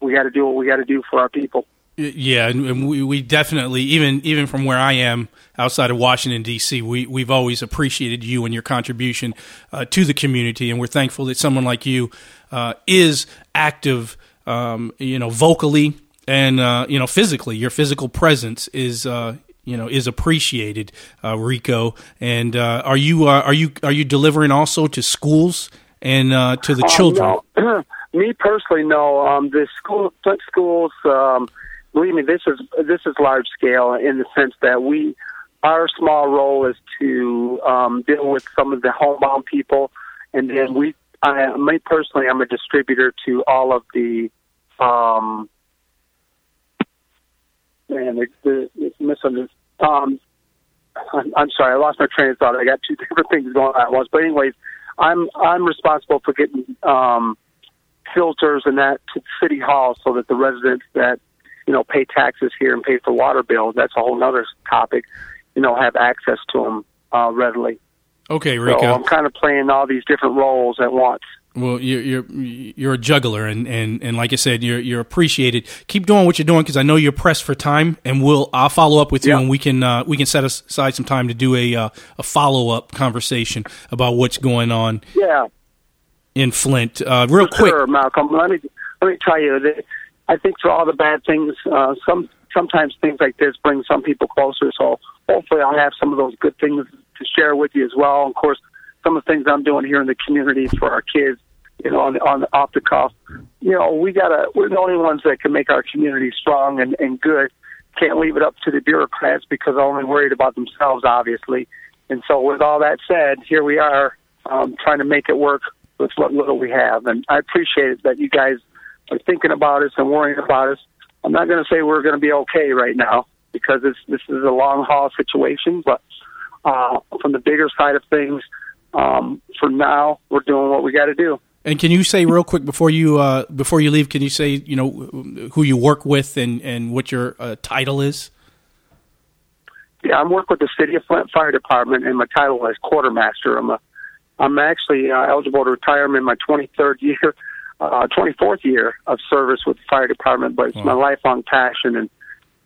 Speaker 4: We got to do what we got to do for our people.
Speaker 1: Yeah, and we, we definitely even even from where I am outside of Washington D.C., we we've always appreciated you and your contribution uh, to the community, and we're thankful that someone like you uh, is active, um, you know, vocally and uh, you know physically. Your physical presence is uh, you know is appreciated, uh, Rico. And uh, are you uh, are you are you delivering also to schools and uh, to the
Speaker 4: um,
Speaker 1: children?
Speaker 4: No. Me personally, no. Um, the school schools. Um, believe me, this is this is large scale in the sense that we our small role is to um, deal with some of the homebound people, and then we. I, me personally, I'm a distributor to all of the um, and the, the, it's misunderstood. Um, I'm, I'm sorry, I lost my train of thought. I got two different things going on at once. But anyways, I'm I'm responsible for getting um, filters and that to City Hall so that the residents that you know pay taxes here and pay for water bills. That's a whole other topic. You know, have access to them uh, readily.
Speaker 1: Okay, Rico.
Speaker 4: So I'm kind of playing all these different roles at once.
Speaker 1: Well, you're you're you're a juggler, and, and, and like I said, you're you're appreciated. Keep doing what you're doing because I know you're pressed for time, and we'll I'll follow up with you, and we can uh, we can set aside some time to do a uh, a follow up conversation about what's going on.
Speaker 4: Yeah.
Speaker 1: In Flint, uh, real quick,
Speaker 4: sure, Malcolm. Let me let me tell you that I think for all the bad things, uh, some sometimes things like this bring some people closer. So hopefully, I'll have some of those good things to share with you as well. Of course, some of the things I'm doing here in the community for our kids you know, on on off the cuff. You know, we gotta we're the only ones that can make our community strong and, and good. Can't leave it up to the bureaucrats because they're only worried about themselves, obviously. And so, with all that said, here we are um, trying to make it work with what little we have. And I appreciate it that you guys are thinking about us and worrying about us. I'm not going to say we're going to be okay right now because this this is a long haul situation, but uh, from the bigger side of things, um, for now, we're doing what we got to do.
Speaker 1: And can you say real quick before you uh, before you leave? Can you say you know who you work with and and what your uh, title is?
Speaker 4: Yeah, I'm working with the City of Flint Fire Department, and my title is quartermaster. I'm a I'm actually uh, eligible to retire. I'm in my 23rd year, uh, 24th year of service with the fire department, but it's wow. my lifelong passion. And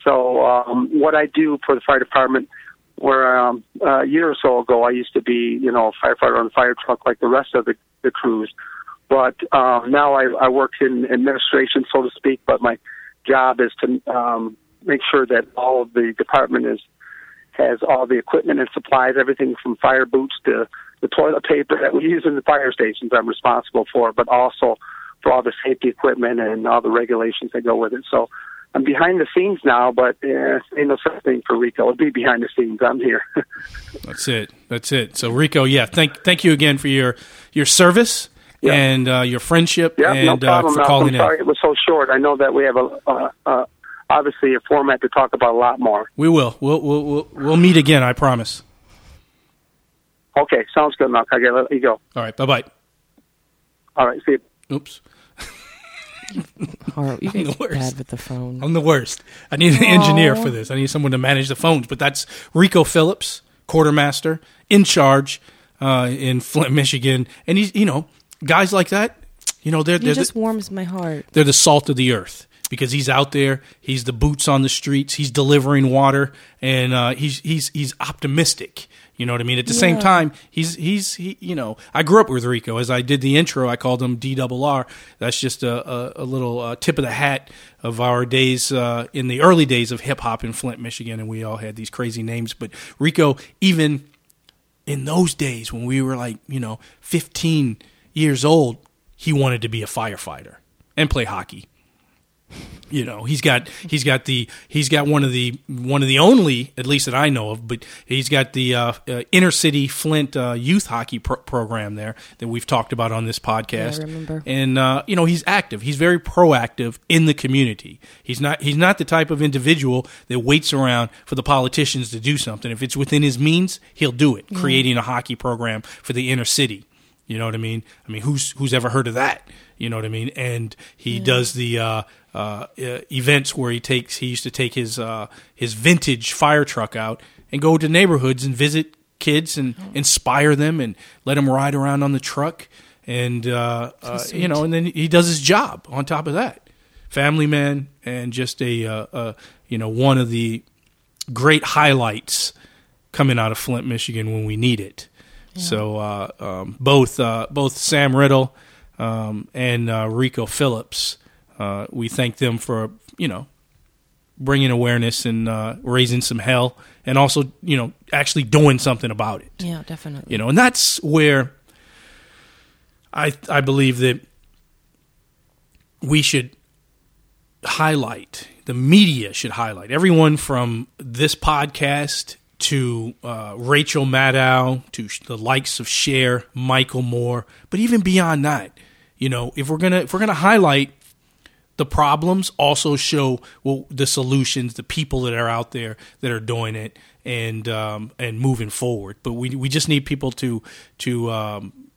Speaker 4: so, um, what I do for the fire department, where um, a year or so ago I used to be, you know, a firefighter on a fire truck like the rest of the, the crews. But um, now I, I work in administration, so to speak. But my job is to um, make sure that all of the department is has all the equipment and supplies, everything from fire boots to the toilet paper that we use in the fire stations. I'm responsible for, but also for all the safety equipment and all the regulations that go with it. So I'm behind the scenes now, but uh, ain't no such thing for Rico. I'll be behind the scenes. I'm here.
Speaker 1: That's it. That's it. So Rico, yeah, thank thank you again for your your service
Speaker 4: Yeah.
Speaker 1: and uh, your friendship
Speaker 4: Yeah,
Speaker 1: and
Speaker 4: no problem.
Speaker 1: uh, for
Speaker 4: Malcolm.
Speaker 1: calling
Speaker 4: Sorry
Speaker 1: in.
Speaker 4: it was so short. I know that we have a uh, uh, obviously a format to talk about a lot more.
Speaker 1: We will. We'll we'll we'll, we'll meet again. I promise.
Speaker 4: Okay, sounds good, Malcolm. I gotta let you go.
Speaker 1: All right. Bye bye.
Speaker 4: All right, see you.
Speaker 1: Oops.
Speaker 2: Horrible. You
Speaker 1: I'm the
Speaker 2: guys are
Speaker 1: worst.
Speaker 2: bad with the phone.
Speaker 1: I'm the worst. I need an engineer
Speaker 2: Aw.
Speaker 1: for this. I need someone to manage the phones. But that's Rico Phillips, quartermaster, in charge uh, in Flint, Michigan, and he's you know guys like that. You know they're they're
Speaker 2: just
Speaker 1: the,
Speaker 2: warms my heart.
Speaker 1: they're the salt of the earth because he's out there. He's the boots on the streets. He's delivering water, and uh, he's he's he's optimistic. You know what I mean? At the same time, he's he's he, you know I grew up with Rico. As I did the intro, I called him D double R. That's just a, a, a little uh, tip of the hat of our days uh, in the early days of hip hop in Flint, Michigan, and we all had these crazy names. But Rico, even in those days when we were like you know 15 years old, he wanted to be a firefighter and play hockey. You know he's got he's got the he's got one of the one of the only at least that I know of but he's got the uh, uh, inner city Flint uh, youth hockey pro- program there that we've talked about on this podcast
Speaker 2: Yeah, I remember.
Speaker 1: and uh, you know he's active. He's very proactive in the community. He's not he's not the type of individual that waits around for the politicians to do something. If it's within his means he'll do it creating a hockey program for the inner city you know what I mean? I mean, who's who's ever heard of that? You know what I mean? And he does the uh, uh, uh, events where he takes he used to take his uh, his vintage fire truck out and go to neighborhoods and visit kids and inspire them and let them ride around on the truck and uh, uh, you know and then he does his job on top of that family man and just a uh, uh, you know one of the great highlights coming out of Flint, Michigan when we need it. So uh, um, both uh, both Sam Riddle um, and uh, Rico Phillips, uh, we thank them for you know bringing awareness and uh, raising some hell, and also you know actually doing something about it.
Speaker 2: Yeah, definitely.
Speaker 1: You know, and that's where I I believe that we should highlight the media should highlight everyone from this podcast to uh, Rachel Maddow to the likes of Cher, Michael Moore, but even beyond that, you know, if we're gonna if we're gonna highlight the problems, also show well the solutions, the people that are out there that are doing it and um, and moving forward. But we we just need people to to um,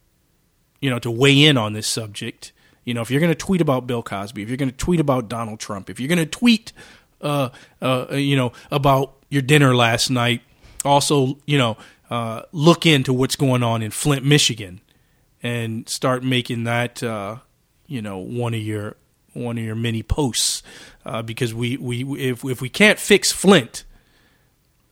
Speaker 1: you know, to weigh in on this subject. You know, if you're to tweet about Bill Cosby, if you're to tweet about Donald Trump, if you're to tweet, uh, uh, you know, about your dinner last night, also, you know, uh, look into what's going on in Flint, Michigan, and start making that, uh, you know, one of your one of your many posts, uh, because we we if if we can't fix Flint,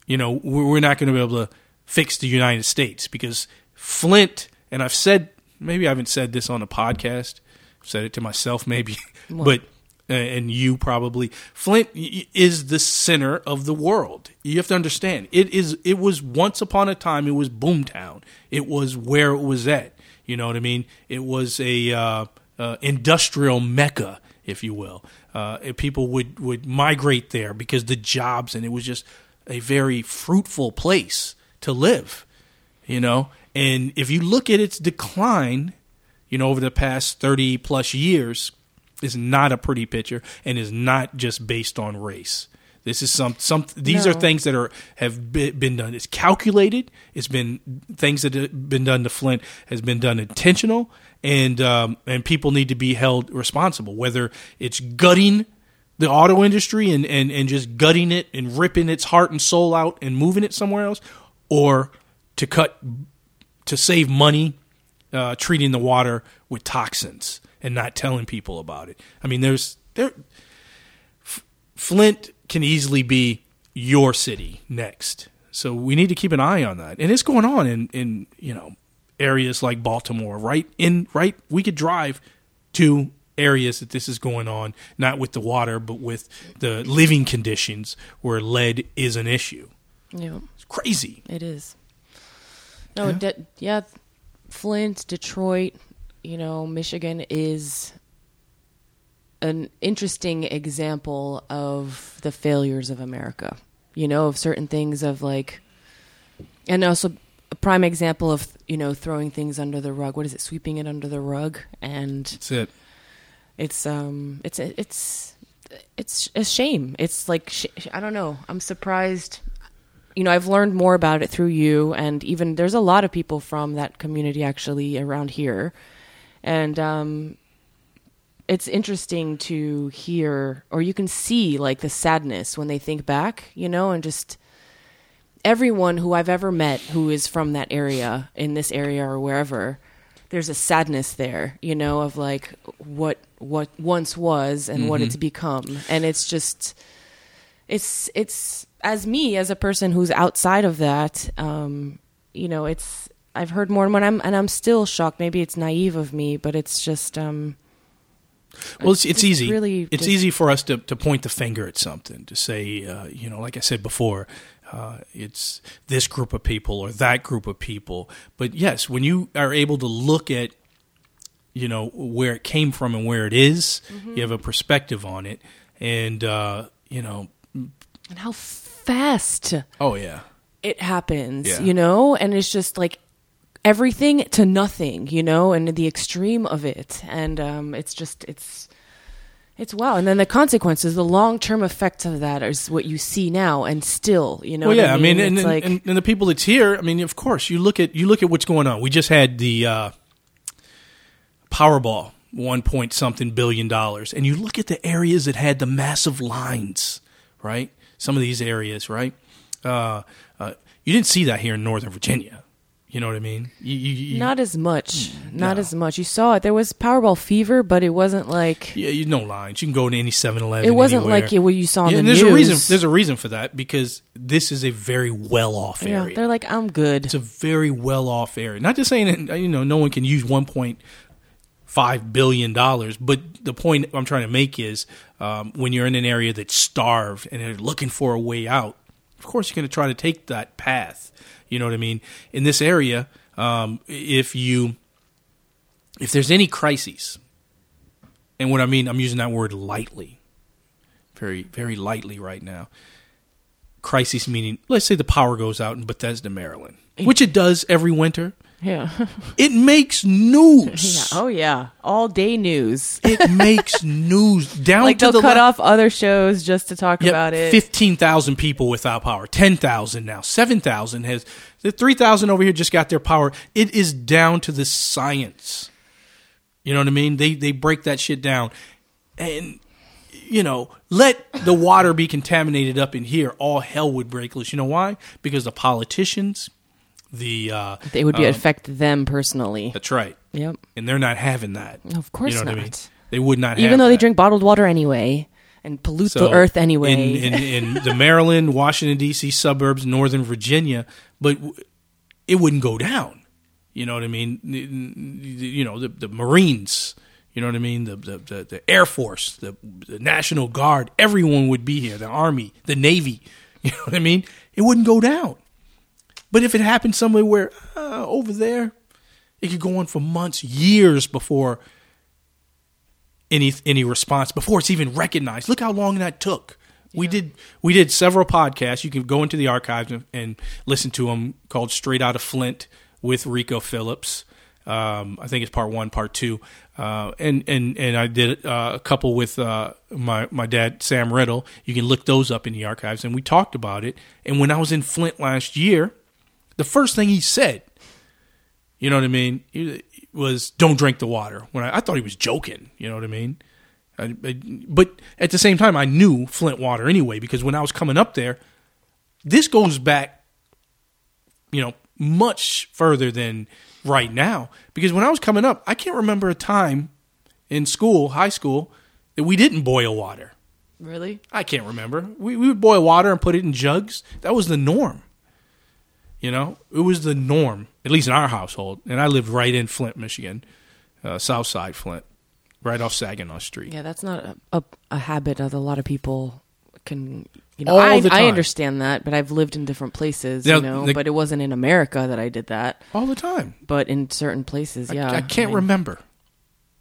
Speaker 1: you know, we're not going to be able to fix the United States because Flint, and I've said, maybe I haven't said this on a podcast, I've said it to myself maybe, but, uh, and you probably, Flint is the center of the world. You have to understand, it is, it was once upon a time, it was boomtown. It was where it was at. You know what I mean? It was a, uh, uh, industrial mecca, if you will. Uh, people would, would migrate there because the jobs, and it was just a very fruitful place to live, you know? And if you look at its decline, you know, over the past 30 plus years, is not a pretty picture and is not just based on race. This is some some. These are things that are have been done. It's calculated. It's been things that have been done to Flint has been done intentional, and um, and people need to be held responsible. Whether it's gutting the auto industry and, and, and just gutting it and ripping its heart and soul out and moving it somewhere else, or to cut to save money, uh, treating the water with toxins and not telling people about it. I mean, there's there. F- Flint can easily be your city next. So we need to keep an eye on that, and it's going on in in you know areas like Baltimore, right in right. We could drive to areas that this is going on, not with the water, but with the living conditions where lead is an issue.
Speaker 2: Yeah,
Speaker 1: It's crazy.
Speaker 2: it is. No,
Speaker 1: Yeah.
Speaker 2: yeah. yeah, Flint, Detroit, you know, Michigan is an interesting example of the failures of America. You know, of certain things of like, and also a prime example of you know throwing things under the rug. What is it? Sweeping it under the rug, and
Speaker 1: That's it.
Speaker 2: it's um it's it's it's a shame it's like sh- i don't know i'm surprised you know i've learned more about it through you and even there's a lot of people from that community actually around here and um it's interesting to hear or you can see like the sadness when they think back you know and just everyone who i've ever met who is from that area in this area or wherever there's a sadness there, you know, of like what what once was and what it's become, and it's just it's it's as me as a person who's outside of that, um, you know, it's I've heard more and when I'm and I'm still shocked. Maybe it's naive of me, but it's just um,
Speaker 1: Well, it's, it's easy.
Speaker 2: really
Speaker 1: it's
Speaker 2: just-
Speaker 1: easy for us to, to point the finger at something to say, uh, you know, like I said before, uh, it's this group of people or that group of people. But yes, when you are able to look at, you know, where it came from and where it is,
Speaker 2: Mm-hmm.
Speaker 1: you have a perspective on it, and uh, you know,
Speaker 2: and how fast
Speaker 1: oh yeah,
Speaker 2: it happens,
Speaker 1: Yeah.
Speaker 2: you know, and it's just like everything to nothing, you know, and the extreme of it, and um, it's just it's it's wow, and then the consequences, the long term effects of that is what you see now, and still, you know,
Speaker 1: well, yeah. I mean, and,
Speaker 2: it's
Speaker 1: and,
Speaker 2: like
Speaker 1: and, and the people that's here. I mean, of course, you look at you look at what's going on. We just had the uh, Powerball, one point something billion dollars, and you look at the areas that had the massive lines, right? Some of these areas, right? Uh, uh, you didn't see that here in Northern Virginia. You know what I mean? You, you, you,
Speaker 2: not as much, not
Speaker 1: no.
Speaker 2: as much. You saw it. There was Powerball fever, but it wasn't like
Speaker 1: yeah, you no lines. You can go to any 7-Eleven.
Speaker 2: it wasn't
Speaker 1: anywhere.
Speaker 2: like what you saw in
Speaker 1: Yeah,
Speaker 2: the
Speaker 1: and there's
Speaker 2: news.
Speaker 1: a reason. There's a reason for that because this is a very well off
Speaker 2: yeah,
Speaker 1: area.
Speaker 2: they're like, I'm good.
Speaker 1: it's a very well off area. Not just saying that you know no one can use one point five billion dollars, but the point I'm trying to make is um, when you're in an area that's starved and they're looking for a way out, of course you're going to try to take that path. You know what I mean? In this area, um, if you if there's any crises, and what I mean, I'm using that word lightly, very very lightly right now. Crisis meaning, let's say the power goes out in Bethesda, Maryland, which it does every winter.
Speaker 2: Yeah,
Speaker 1: It makes news.
Speaker 2: yeah. Oh yeah, all day news.
Speaker 1: It makes news down
Speaker 2: like
Speaker 1: to
Speaker 2: they'll
Speaker 1: the
Speaker 2: cut
Speaker 1: la-
Speaker 2: off other shows just to talk about it.
Speaker 1: Fifteen thousand people without power. Ten thousand now. Seven thousand has. The three thousand over here just got their power. It is down to the science. You know what I mean? They they break that shit down, and you know, let the water be contaminated up in here. All hell would break loose. You know why? Because the politicians, the uh,
Speaker 2: It would be
Speaker 1: um,
Speaker 2: affect them personally.
Speaker 1: That's right.
Speaker 2: Yep.
Speaker 1: And they're not having that.
Speaker 2: Of course
Speaker 1: you know What I mean?
Speaker 2: not.
Speaker 1: They would not have
Speaker 2: Even though they
Speaker 1: that.
Speaker 2: drink bottled water anyway and pollute
Speaker 1: So,
Speaker 2: the earth anyway.
Speaker 1: In, in, in the Maryland, Washington, D.C. suburbs, Northern Virginia, but it wouldn't go down. You know what I mean? You know, the, the Marines, you know what I mean? The, the, the, the Air Force, the, the National Guard, everyone would be here, the Army, the Navy. You know what I mean? It wouldn't go down. But if it happened somewhere where, uh, over there, it could go on for months, years before any any response before it's even recognized. Look how long that took. We did we did several podcasts. You can go into the archives and, and listen to them called "Straight Out of Flint" with Rico Phillips. Um, I think it's part one, part two, uh, and and and I did uh, a couple with uh, my my dad Sam Riddle. You can look those up in the archives, and we talked about it. And when I was in Flint last year, the first thing he said, you know what I mean, he- was "Don't drink the water." When I, I thought he was joking, you know what I mean. I, I, but at the same time, I knew Flint water anyway because when I was coming up there, this goes back, you know, much further than right now. Because when I was coming up, I can't remember a time in school, high school, that we didn't boil water.
Speaker 2: really?
Speaker 1: I can't remember. We, we would boil water and put it in jugs. That was the norm. You know, it was the norm, at least in our household. And I lived right in Flint, Michigan, uh, South Side Flint, right off Saginaw Street.
Speaker 2: Yeah, that's not a, a, a habit that a lot of people can. You know,
Speaker 1: All
Speaker 2: I,
Speaker 1: the
Speaker 2: I understand that, but I've lived in different places.
Speaker 1: Yeah,
Speaker 2: you know,
Speaker 1: the-
Speaker 2: but it wasn't in America that I did that.
Speaker 1: All the time.
Speaker 2: But in certain places,
Speaker 1: I-
Speaker 2: yeah,
Speaker 1: I, can't
Speaker 2: mean,
Speaker 1: remember.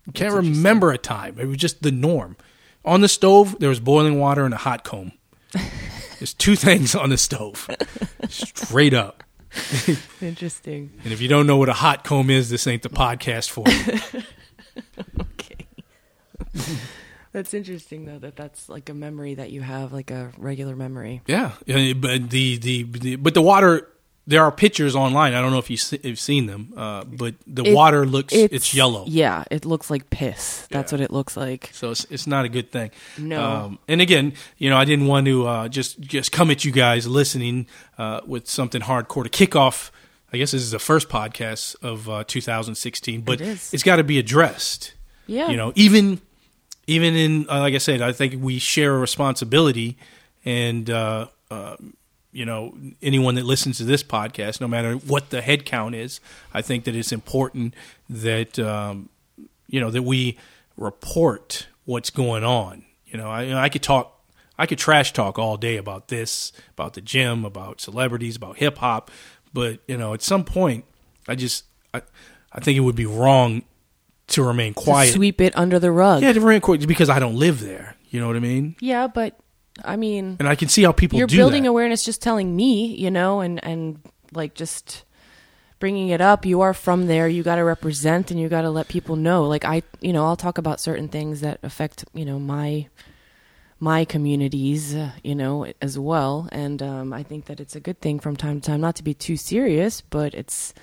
Speaker 1: I can't remember a time. It was just the norm. On the stove, there was boiling water and a hot comb. There's two things on the stove, straight up.
Speaker 2: Interesting.
Speaker 1: And if you don't know what a hot comb is, this ain't the podcast for you.
Speaker 2: Okay. that's interesting though. That that's like a memory that you have, like a regular memory.
Speaker 1: Yeah, but the, the the but the water. There are pictures online. I don't know if you've seen them, uh, but the
Speaker 2: It-
Speaker 1: water looks it's, yellow.
Speaker 2: Yeah, it looks like piss. That's
Speaker 1: Yeah.
Speaker 2: what it looks like.
Speaker 1: So it's it's not a good thing.
Speaker 2: No.
Speaker 1: Um, and again, you know, I didn't want to uh, just just come at you guys listening uh, with something hardcore to kick off. I guess this is the first podcast of uh, 2016, but
Speaker 2: It is.
Speaker 1: it's got to be addressed.
Speaker 2: Yeah.
Speaker 1: You know, even even in uh, like I said, I think we share a responsibility, and uh, uh, you know, anyone that listens to this podcast, no matter what the head count is, I think that it's important that um, you know that we report what's going on. You know, I, I could talk, I could trash talk all day about this, about the gym, about celebrities, about hip hop, but you know, at some point, I just, I, I think it would be wrong to remain quiet,
Speaker 2: To
Speaker 1: quiet.
Speaker 2: sweep it under the rug.
Speaker 1: Yeah, to remain quiet because I don't live there. You know what I mean?
Speaker 2: Yeah, but I mean,
Speaker 1: And I can see how people
Speaker 2: you're building
Speaker 1: that.
Speaker 2: awareness just telling me you know and and like just bringing it up. You are from there. You got to represent and you got to let people know. Like i you know i'll talk about certain things that affect you know my my communities uh, you know as well. And um, i think that it's a good thing from time to time. Not to be too serious but it's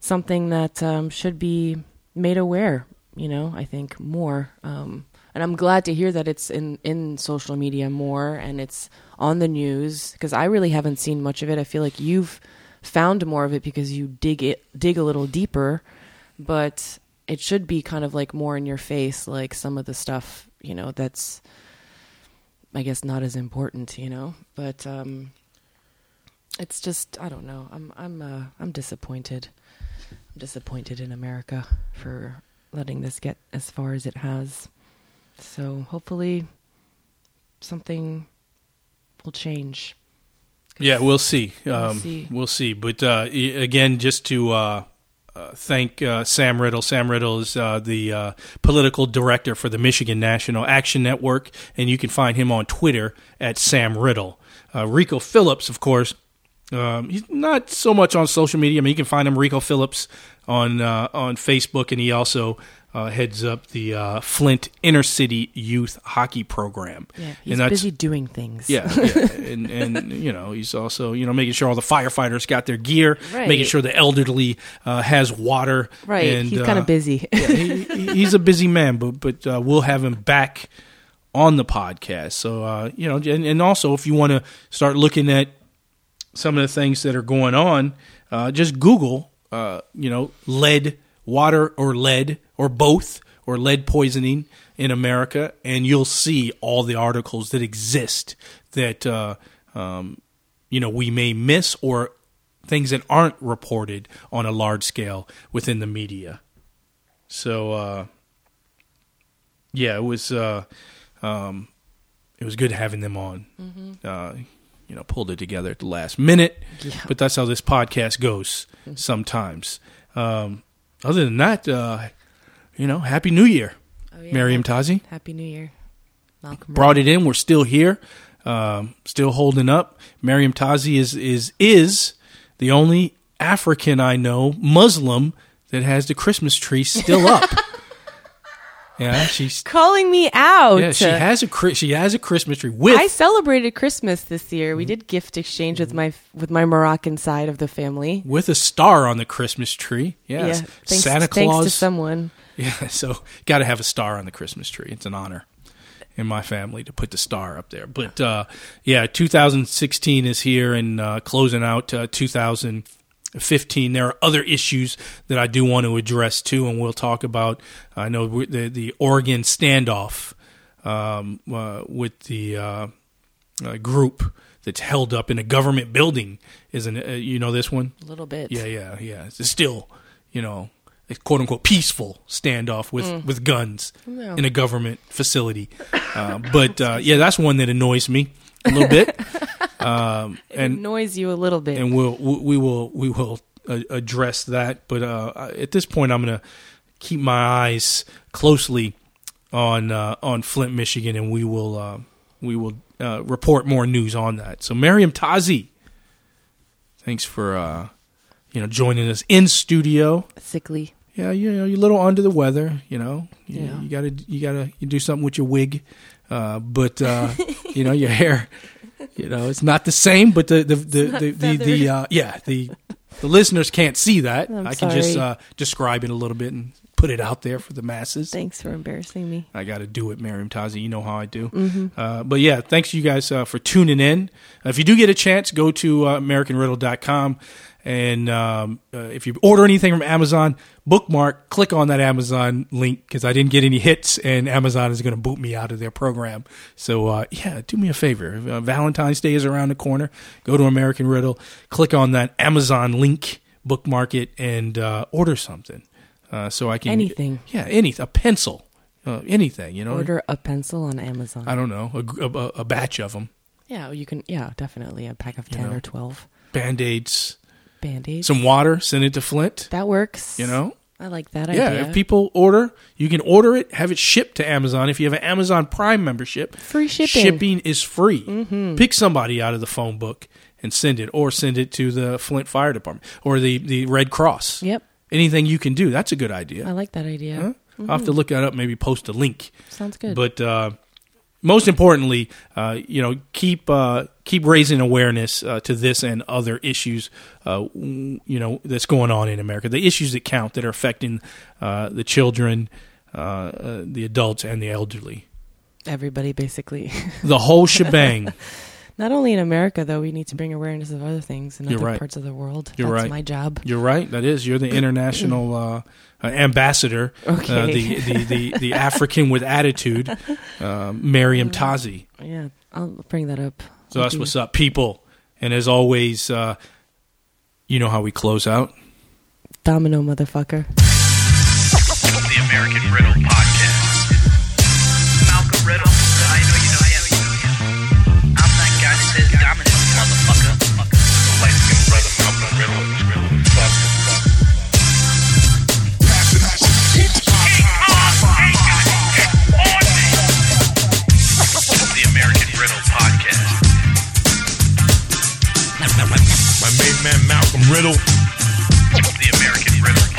Speaker 2: something that um, should be made aware you know i think more um, and i'm glad to hear that it's in in social media more and it's on the news because i really haven't seen much of it. I feel like you've found more of it because you dig it dig a little deeper. But it should be kind of like more in your face like some of the stuff you know that's i guess not as important you know? But um it's just i don't know. I'm i'm uh, i'm disappointed. I'm disappointed in america for letting this get as far as it has so hopefully something will change
Speaker 1: Yeah, we'll see.
Speaker 2: We'll
Speaker 1: Um,
Speaker 2: see.
Speaker 1: We'll see. But uh, again, just to uh, uh, thank uh, Sam Riddle. Sam Riddle is uh, the uh, political director for the Michigan National Action Network, and you can find him on Twitter at Sam Riddle. Uh, Rico Phillips, of course, um, he's not so much on social media. I mean, you can find him Rico Phillips on uh, on Facebook, and he also uh, heads up the uh, Flint Inner City Youth Hockey Program.
Speaker 2: yeah
Speaker 1: And
Speaker 2: he's busy doing things
Speaker 1: yeah, yeah. and and you know he's also you know making sure all the firefighters got their gear,
Speaker 2: Right.
Speaker 1: making sure the elderly uh, has water.
Speaker 2: right
Speaker 1: and,
Speaker 2: he's kind
Speaker 1: uh,
Speaker 2: of busy
Speaker 1: yeah, he, he- he's a busy man, but but uh, we'll have him back on the podcast. So uh, you know, and, and also if you want to start looking at some of the things that are going on, uh, just Google, uh, you know, lead, water, or lead, or both, or lead poisoning in America, and you'll see all the articles that exist that uh, um, you know we may miss or things that aren't reported on a large scale within the media. So uh, yeah, it was uh, um, it was good having them on. Uh, you know, pulled it together at the last minute,
Speaker 2: Yeah.
Speaker 1: but that's how this podcast goes sometimes. Um, other than that, uh, you know, Happy New Year,
Speaker 2: Oh, yeah.
Speaker 1: Meriem Tazi.
Speaker 2: happy new year Malcolm
Speaker 1: Brought it in. We're still here, um, still holding up. Meriem Tazi is is is the only African I know Muslim that has the Christmas tree still up. yeah, she's
Speaker 2: calling me out
Speaker 1: yeah she has a she has a Christmas tree with
Speaker 2: I celebrated Christmas this year. We did gift exchange with my with my Moroccan side of the family.
Speaker 1: with a star on the Christmas tree. Yes.
Speaker 2: Yeah, thanks,
Speaker 1: Santa
Speaker 2: thanks
Speaker 1: Claus.
Speaker 2: to someone.
Speaker 1: Yeah, so got to have a star on the Christmas tree. It's an honor in my family to put the star up there. But uh, yeah, 2016 is here and uh, closing out uh, 2015. There are other issues that I do want to address too, and we'll talk about. I know the the Oregon standoff um, uh, with the. Uh, uh, group that's held up in a government building. Isn't it? Uh, you know this one?
Speaker 2: A little bit.
Speaker 1: Yeah, yeah, yeah. It's still, you know, a quote unquote peaceful standoff with with guns
Speaker 2: No.
Speaker 1: in a government facility. Uh, but uh, yeah, that's one that annoys me a little bit. Um,
Speaker 2: It
Speaker 1: and
Speaker 2: annoys you a little bit.
Speaker 1: and we'll we will we will uh, address that. But uh, at this point, I'm going to keep my eyes closely on uh, on Flint, Michigan, and we will uh, we will uh, report more news on that. So, Meriem Tazi, thanks for uh, you know joining us in studio.
Speaker 2: Sickly.
Speaker 1: Yeah, you know you're a little under the weather. You know, you,
Speaker 2: Yeah.
Speaker 1: you gotta you gotta you do something with your wig, uh, but uh, you know your hair. You know, it's not the same, but the the the the, the, the uh, yeah the the listeners can't see that.
Speaker 2: I'm
Speaker 1: I can just uh, describe it a little bit and put it out there for the masses.
Speaker 2: Thanks for embarrassing me.
Speaker 1: I got to do it, Meriem Tazi. You know how I do.
Speaker 2: Mm-hmm.
Speaker 1: Uh, but yeah, thanks you guys uh, for tuning in. Uh, if you do get a chance, go to uh, AmericanRiddle.com. And um, uh, if you order anything from Amazon, bookmark, click on that Amazon link because I didn't get any hits, and Amazon is going to boot me out of their program. So uh, yeah, do me a favor. Uh, Valentine's Day is around the corner. Go to American Riddle, click on that Amazon link, bookmark it, and uh, order something. Uh, so I can
Speaker 2: Anything.
Speaker 1: yeah, anything. A pencil, uh, anything. You know,
Speaker 2: Order a pencil on Amazon.
Speaker 1: I don't know, a, a, a batch of them,
Speaker 2: yeah, you can. Yeah, definitely a pack of
Speaker 1: You
Speaker 2: ten
Speaker 1: know.
Speaker 2: or twelve
Speaker 1: band aids,
Speaker 2: band aids.
Speaker 1: some water. Send it to Flint.
Speaker 2: that works.
Speaker 1: You know,
Speaker 2: I like that
Speaker 1: yeah.
Speaker 2: idea.
Speaker 1: If people order, you can order it, have it shipped to Amazon. If you have an Amazon Prime membership,
Speaker 2: Free shipping. Mm-hmm.
Speaker 1: shipping is free. Pick somebody out of the phone book and send it, or send it to the Flint Fire Department or the the Red Cross.
Speaker 2: Yep,
Speaker 1: Anything you can do, that's a good idea.
Speaker 2: I like that idea.
Speaker 1: I'll have to look that up. Maybe post a link.
Speaker 2: Sounds good.
Speaker 1: But uh, most importantly, uh, you know, keep uh, keep raising awareness uh, to this and other issues, uh, you know, that's going on in America. The issues that count that are affecting uh, the children, uh, uh, the adults, and the elderly.
Speaker 2: Everybody, basically.
Speaker 1: The whole shebang.
Speaker 2: Not only in America, though, we need to bring awareness of other things in
Speaker 1: You're
Speaker 2: other
Speaker 1: right.
Speaker 2: parts of the world.
Speaker 1: You're
Speaker 2: That's
Speaker 1: right.
Speaker 2: my job.
Speaker 1: You're right. That is. You're the international uh, uh, ambassador. Uh, the, the, the, the African with attitude, uh, Meriem Tazi.
Speaker 2: Yeah, I'll bring that up.
Speaker 1: So
Speaker 2: I'll
Speaker 1: that's
Speaker 2: do-
Speaker 1: what's up, people. And as always, uh, you know how we close out.
Speaker 2: Domino, motherfucker.
Speaker 5: The American Riddle Podcast. Malcolm Riddle. Riddle. The American
Speaker 6: Riddle.